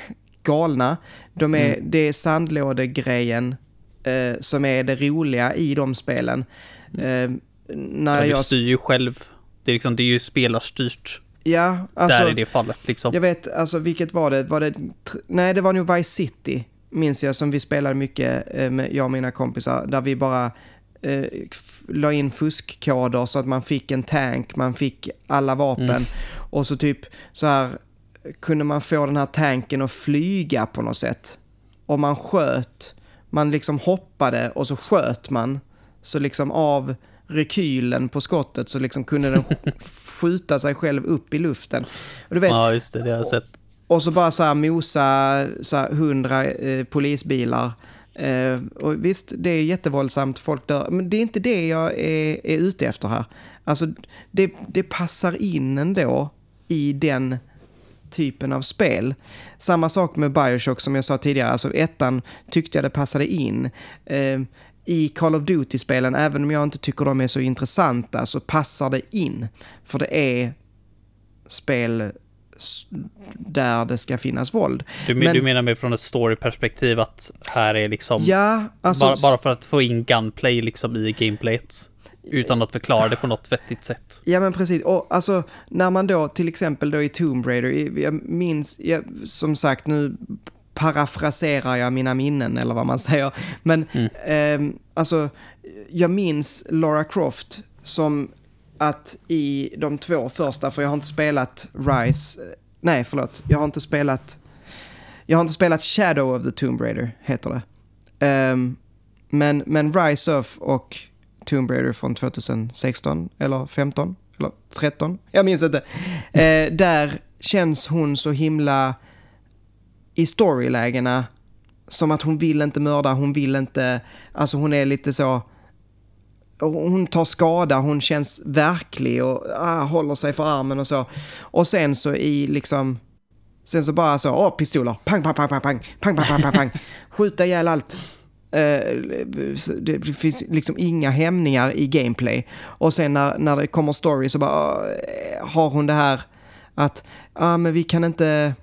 galna. De är, mm. Det är sandlådegrejen eh, som är det roliga i de spelen. Eh, när ja, jag... Du styr ju själv. Det är, liksom, det är ju spelarstyrt. Ja, alltså. Där i det fallet liksom. Jag vet, alltså vilket var det? Var det nej, det var nog Vice City minns jag, som vi spelade mycket, eh, med jag och mina kompisar, där vi bara eh, la in fuskkoder så att man fick en tank, man fick alla vapen mm. och så typ så här kunde man få den här tanken att flyga på något sätt. Och man sköt, man liksom hoppade och så sköt man. Så liksom av rekylen på skottet så liksom kunde den skjuta sig själv upp i luften. Och du vet, ja, just det, det har jag sett. Och så bara så här mosa så här hundra eh, polisbilar. Eh, och visst, det är jättevåldsamt, folk dör. Men det är inte det jag är, är ute efter här. Alltså, det, det passar in ändå i den typen av spel. Samma sak med Bioshock som jag sa tidigare, alltså ettan tyckte jag det passade in. Eh, I Call of Duty-spelen, även om jag inte tycker de är så intressanta, så passar det in. För det är spel där det ska finnas våld. Du, men, du menar mer från ett story-perspektiv att här är liksom... Ja, alltså... bara, bara för att få in gunplay liksom i gameplayet. Utan att förklara det på något vettigt sätt. Ja men precis, och alltså när man då till exempel då i Tomb Raider, jag minns, jag, som sagt nu parafraserar jag mina minnen eller vad man säger, men ehm, alltså jag minns Lara Croft som att i de två första, för jag har inte spelat Rise, eh, nej förlåt, jag har inte spelat, jag har inte spelat Shadow of the Tomb Raider, heter det. Ehm, men, men Rise of och Tomb Raider från 2016 eller 15 eller 13, jag minns inte. Eh, där känns hon så himla i storylägena som att hon vill inte mörda, hon vill inte, alltså hon är lite så, hon tar skada, hon känns verklig och ah, håller sig för armen och så. Och sen så i liksom, sen så bara så, åh pistoler, pang, pang, pang, pang, pang, pang, pang, pang, pang, pang, skjuta ihjäl allt. Eh, det finns liksom inga hämningar i gameplay. Och sen när, när det kommer story så bara eh, har hon det här att, ja ah, men vi kan inte,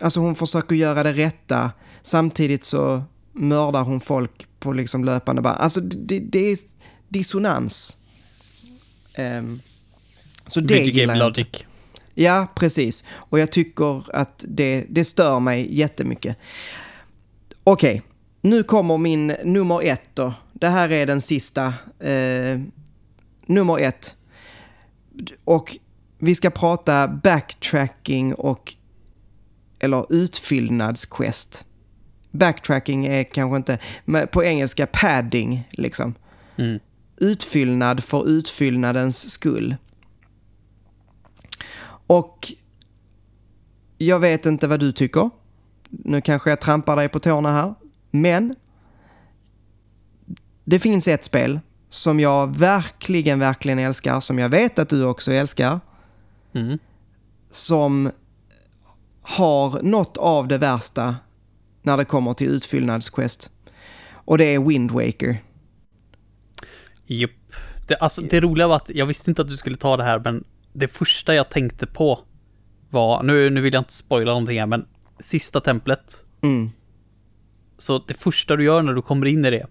alltså hon försöker göra det rätta samtidigt så mördar hon folk på liksom löpande band. Alltså det, det, är dissonans. Ehm, så det Video gillar game jag logic. Ja, precis. Och jag tycker att det, det stör mig jättemycket. Okej, nu kommer min nummer ett då. Det här är den sista. Eh, nummer ett. Och vi ska prata backtracking och eller utfyllnadsquest. Backtracking är kanske inte, men på engelska padding liksom. Mm. Utfyllnad för utfyllnadens skull. Och jag vet inte vad du tycker. Nu kanske jag trampar dig på tårna här. Men det finns ett spel som jag verkligen, verkligen älskar, som jag vet att du också älskar, Mm. som har något av det värsta när det kommer till utfyllnadsquest. Och det är Wind Waker. Japp. Det, alltså, det roliga var att jag visste inte att du skulle ta det här, men det första jag tänkte på var, nu, nu vill jag inte spoila någonting här, men sista templet. Mm. Så det första du gör när du kommer in i det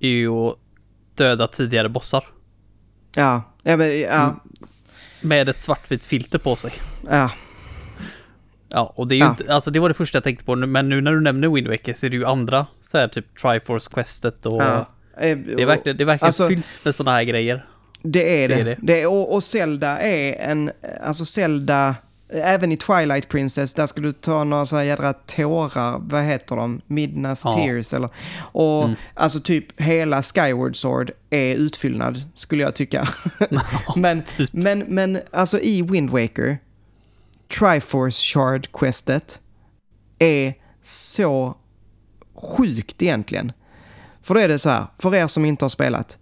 är ju att döda tidigare bossar. Ja, ja, men, ja, Med ett svartvitt filter på sig. ja, Ja, och det är ju Ja. inte, alltså det var det första jag tänkte på, men nu när du nämner Wind Waker så är det ju andra, så här typ Triforce Questet och ja. Det är verkligen, det är verkligen Alltså- fyllt med sådana här grejer. Det är det. Det det, är det. är, och, och Zelda är en, alltså Zelda, även i Twilight Princess, där ska du ta några så här jädra tårar, vad heter de? Midnas Ja. tears eller? Och Mm. alltså typ hela Skyward Sword är utfyllnad, skulle jag tycka. men, typ. men, men alltså i Wind Waker, Triforce Shard Questet är så sjukt egentligen. För då är det så här, för er som inte har spelat.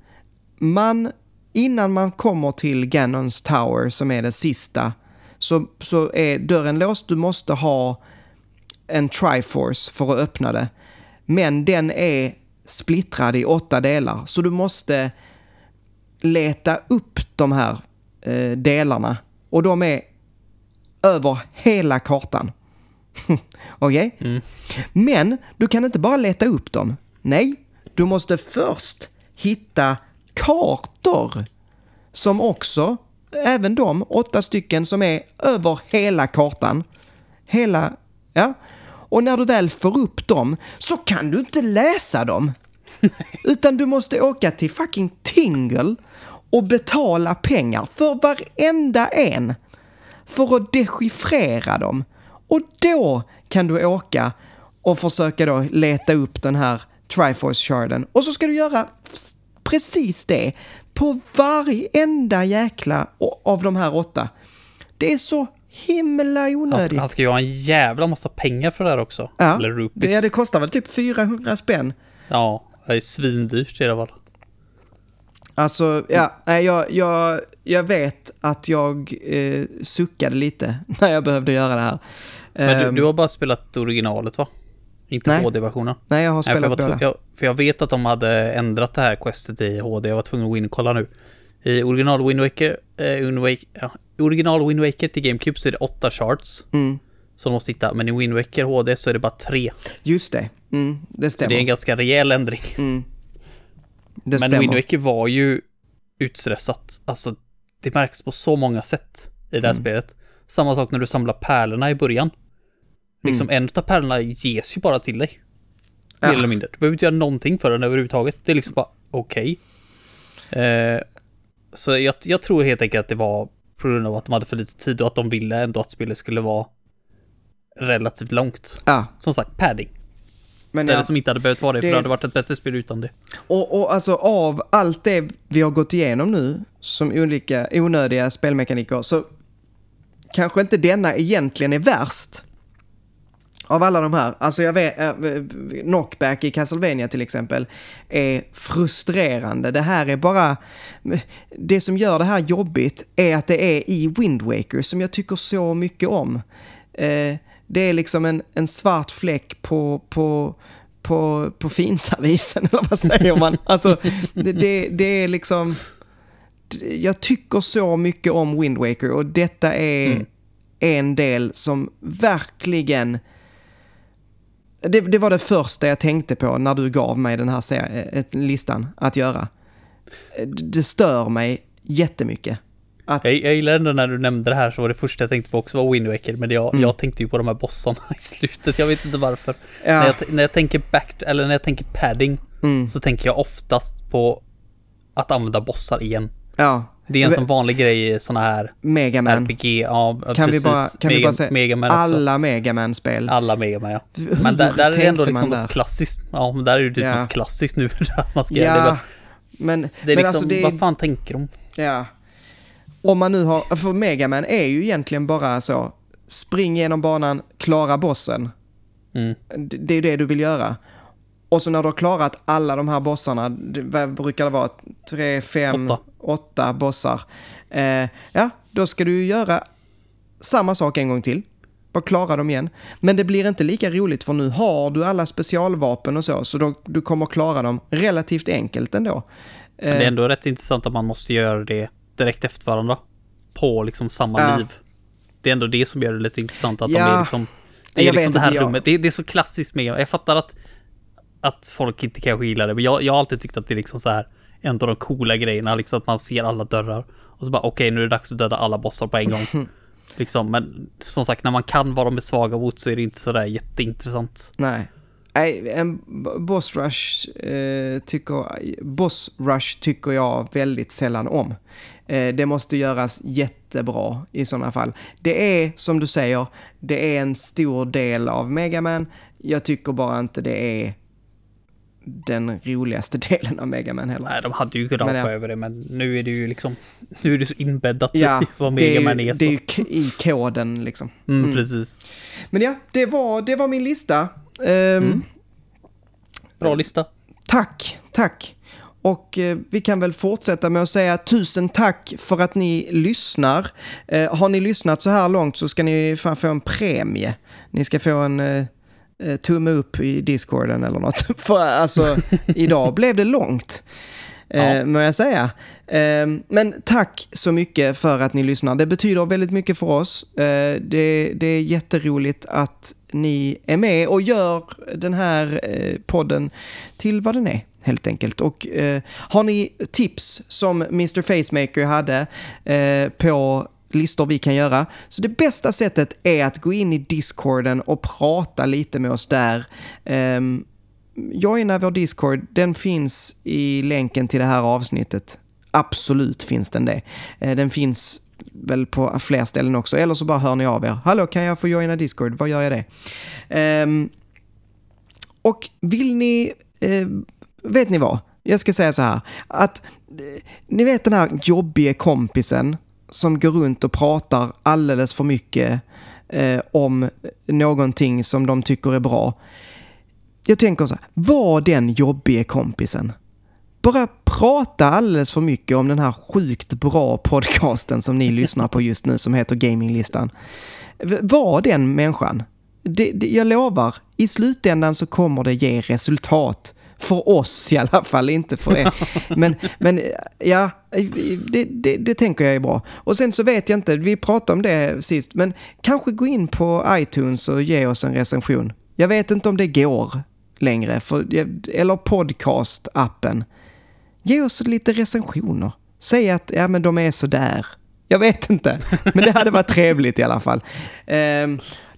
Man, innan man kommer till Ganons Tower som är det sista, så, så är dörren låst. Du måste ha en Triforce för att öppna det. Men den är splittrad i åtta delar, så du måste leta upp de här eh, delarna. Och de är över hela kartan. Okej? Mm. Men du kan inte bara leta upp dem. Nej, du måste först hitta kartor som också, även de åtta stycken som är över hela kartan. Hela, ja. Och när du väl får upp dem så kan du inte läsa dem. Utan du måste åka till fucking Tingle och betala pengar för varenda en för att dechiffrera dem. Och då kan du åka och försöka då leta upp den här Triforce-sharden. Och så ska du göra precis det på varenda jäkla av de här åtta. Det är så himla Han, onödigt. han ska ju ha en jävla massa pengar för det här också. ja, Eller rupees. det, det kostar väl typ 400 spänn. Ja, det är svindyrt i alla fall. Alltså, ja, nej, jag, jag, jag vet att jag eh, suckade lite när jag behövde göra det här. Men du, Ehm, du har bara spelat originalet va? Inte Nej. HD-versionen? nej, jag har Nej, för, jag spelat jag, för jag vet att de hade ändrat det här questet i HD. Jag var tvungen att gå in och kolla nu. I original Wind Waker eh, Wind Waker, ja, original Wind Waker till GameCube så är det åtta charts. Mm. Som måste hitta, men i Wind Waker HD så är det bara tre. Just det, mm, det Så stämmer. det är en ganska rejäl ändring. mm. Det Men stämmer. Wind Waker var ju utstressat. Alltså, det märks på så många sätt i det här Mm. spelet. Samma sak när du samlar pärlorna i början. Liksom Mm. en av pärlorna ges ju bara till dig. Mer Ja. eller mindre. Du behöver inte göra någonting för den överhuvudtaget. Det är liksom bara okej. Eh, så jag, jag tror helt enkelt att det var på grund av att de hade för lite tid och att de ville ändå att spelet skulle vara relativt långt. Ja, Som sagt, padding. men Det ja. som inte hade behövt vara det, för Det- det hade varit ett bättre spel utan det. Och, och alltså av allt det vi har gått igenom nu som olika onödiga spelmekaniker så kanske inte denna egentligen är värst. Av alla de här. Alltså jag vet, äh, knockback i Castlevania till exempel är frustrerande. Det här är bara... Det som gör det här jobbigt är att det är i Wind Waker som jag tycker så mycket om. Eh, det är liksom en, en svart fläck på, på, på, på finservisen, eller vad säger man? Alltså, det, det, det är liksom... Jag tycker så mycket om Wind Waker och detta är Mm. en del som verkligen... Det, det var det första jag tänkte på när du gav mig den här eh, listan att göra. Det- Det stör mig jättemycket. Att, Jag, jag gillar ändå när du nämnde det här så var det första jag tänkte på också var Wind Waker, men jag, Mm. jag tänkte ju på de här bossarna i slutet, jag vet inte varför. ja, När, jag, när jag tänker back, eller när jag tänker padding, mm, så tänker jag oftast på att använda bossar igen. ja. Det är en sån vanlig grej i såna här Megaman. RPG, ja Kan vi precis. bara, kan vi Mega, bara säga Megaman alla Megaman-spel. Alla Megaman ja. Men där, där är det ändå liksom något klassiskt. Ja, men där är det typ Ja. något klassiskt nu att man ska göra det. Ja, Men Det är men liksom, alltså det vad fan tänker de? ja. Om man nu har, för Megaman är ju egentligen bara så, spring genom banan, klara bossen. Mm. Det det är det du vill göra. Och så när du har klarat alla de här bossarna, det, brukar det vara? Tre, fem, Åtta. åtta bossar. Eh, ja, då ska du göra samma sak en gång till. Bara klara dem igen. Men det blir inte lika roligt för nu har du alla specialvapen och så, så då, du kommer klara dem relativt enkelt ändå. Men det är Eh, ändå rätt intressant att man måste göra det direkt efter varandra. På liksom samma Ja. liv. Det är ändå det som gör det lite intressant att de Ja. är liksom... Det är liksom det här jag- rummet. Det är, det är så klassiskt med... Jag fattar att... Att folk inte kanske gillar det, men jag, jag har alltid tyckt att det är liksom så här... En av de coola grejerna, liksom att man ser alla dörrar. Och så bara okej, nu är det dags att döda alla bossar på en gång. liksom, men som sagt, när man kan vad de är svaga mot så är det inte sådär jätteintressant. Nej. Nej, en boss rush, eh, tycker, boss rush tycker jag väldigt sällan om. Eh, det måste göras jättebra i sådana fall. Det är, som du säger, det är en stor del av Megaman. Jag tycker bara inte det är den roligaste delen av Megaman heller. Nej, de hade ju kunnat hoppa över det, men nu är det ju liksom... Nu är det så inbäddat Ja, i vad är, Megaman är. det är så. ju i koden liksom. Mm, Mm. precis. Men ja, det var, det var min lista. Mm. Bra lista. Tack, tack. Och eh, vi kan väl fortsätta med att säga tusen tack för att ni lyssnar. Eh, har ni lyssnat så här långt så ska ni fan få en premie. Ni ska få en eh, tumme upp i discorden eller något. för alltså, idag blev det långt. Eh, Ja. Må jag säga. Eh, men tack så mycket för att ni lyssnar. Det betyder väldigt mycket för oss. Eh, det, det är jätteroligt att ni är med och gör den här eh, podden till vad den är, helt enkelt. Och eh, har ni tips som Mr. Facemaker hade eh, på listor vi kan göra. Så det bästa sättet är att gå in i discorden och prata lite med oss där. Ehm, joina vår Discord, den finns i länken till det här avsnittet. Absolut finns den det. Ehm, den finns väl på fler ställen också, eller så bara hör ni av er. Hallå, kan jag få joina Discord? Vad gör jag det? Ehm, och vill ni, vet ni vad? Jag ska säga så här, att eh, ni vet den här jobbiga kompisen som går runt och pratar alldeles för mycket eh, om någonting som de tycker är bra. Jag tänker så här, var den jobbiga kompisen. Bara prata alldeles för mycket om den här sjukt bra podcasten som ni lyssnar på just nu som heter Gaminglistan. Var den människan. Det, det, jag lovar, i slutändan så kommer det ge resultat för oss i alla fall, inte för er. men, men ja, det, det, det, tänker jag är bra. Och sen så vet jag inte, vi pratade om det sist, men kanske gå in på iTunes och ge oss en recension. Jag vet inte om det går längre, för, eller podcast-appen. Ge oss lite recensioner. Säg att ja, men de är sådär. Jag vet inte, men det hade varit trevligt i alla fall. Eh,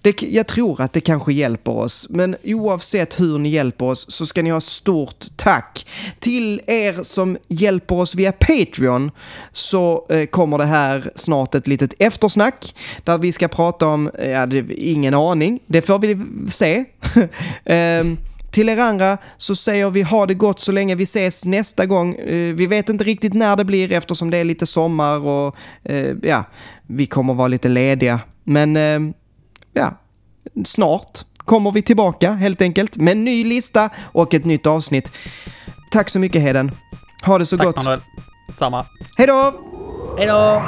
det, jag tror att det kanske hjälper oss, men oavsett hur ni hjälper oss så ska ni ha stort tack. Till er som hjälper oss via Patreon så eh, kommer det här snart ett litet eftersnack där vi ska prata om, eh, ja, det, ingen aning, det får vi se. um, Till er andra så säger vi ha det gott så länge vi ses nästa gång. Eh, vi vet inte riktigt när det blir eftersom det är lite sommar och eh, ja, vi kommer vara lite lediga. Men eh, ja, snart kommer vi tillbaka helt enkelt med en ny lista och ett nytt avsnitt. Tack så mycket Heden. Ha det så Tack, gott. Tack Manuel. Samma. Hej då! Hej då!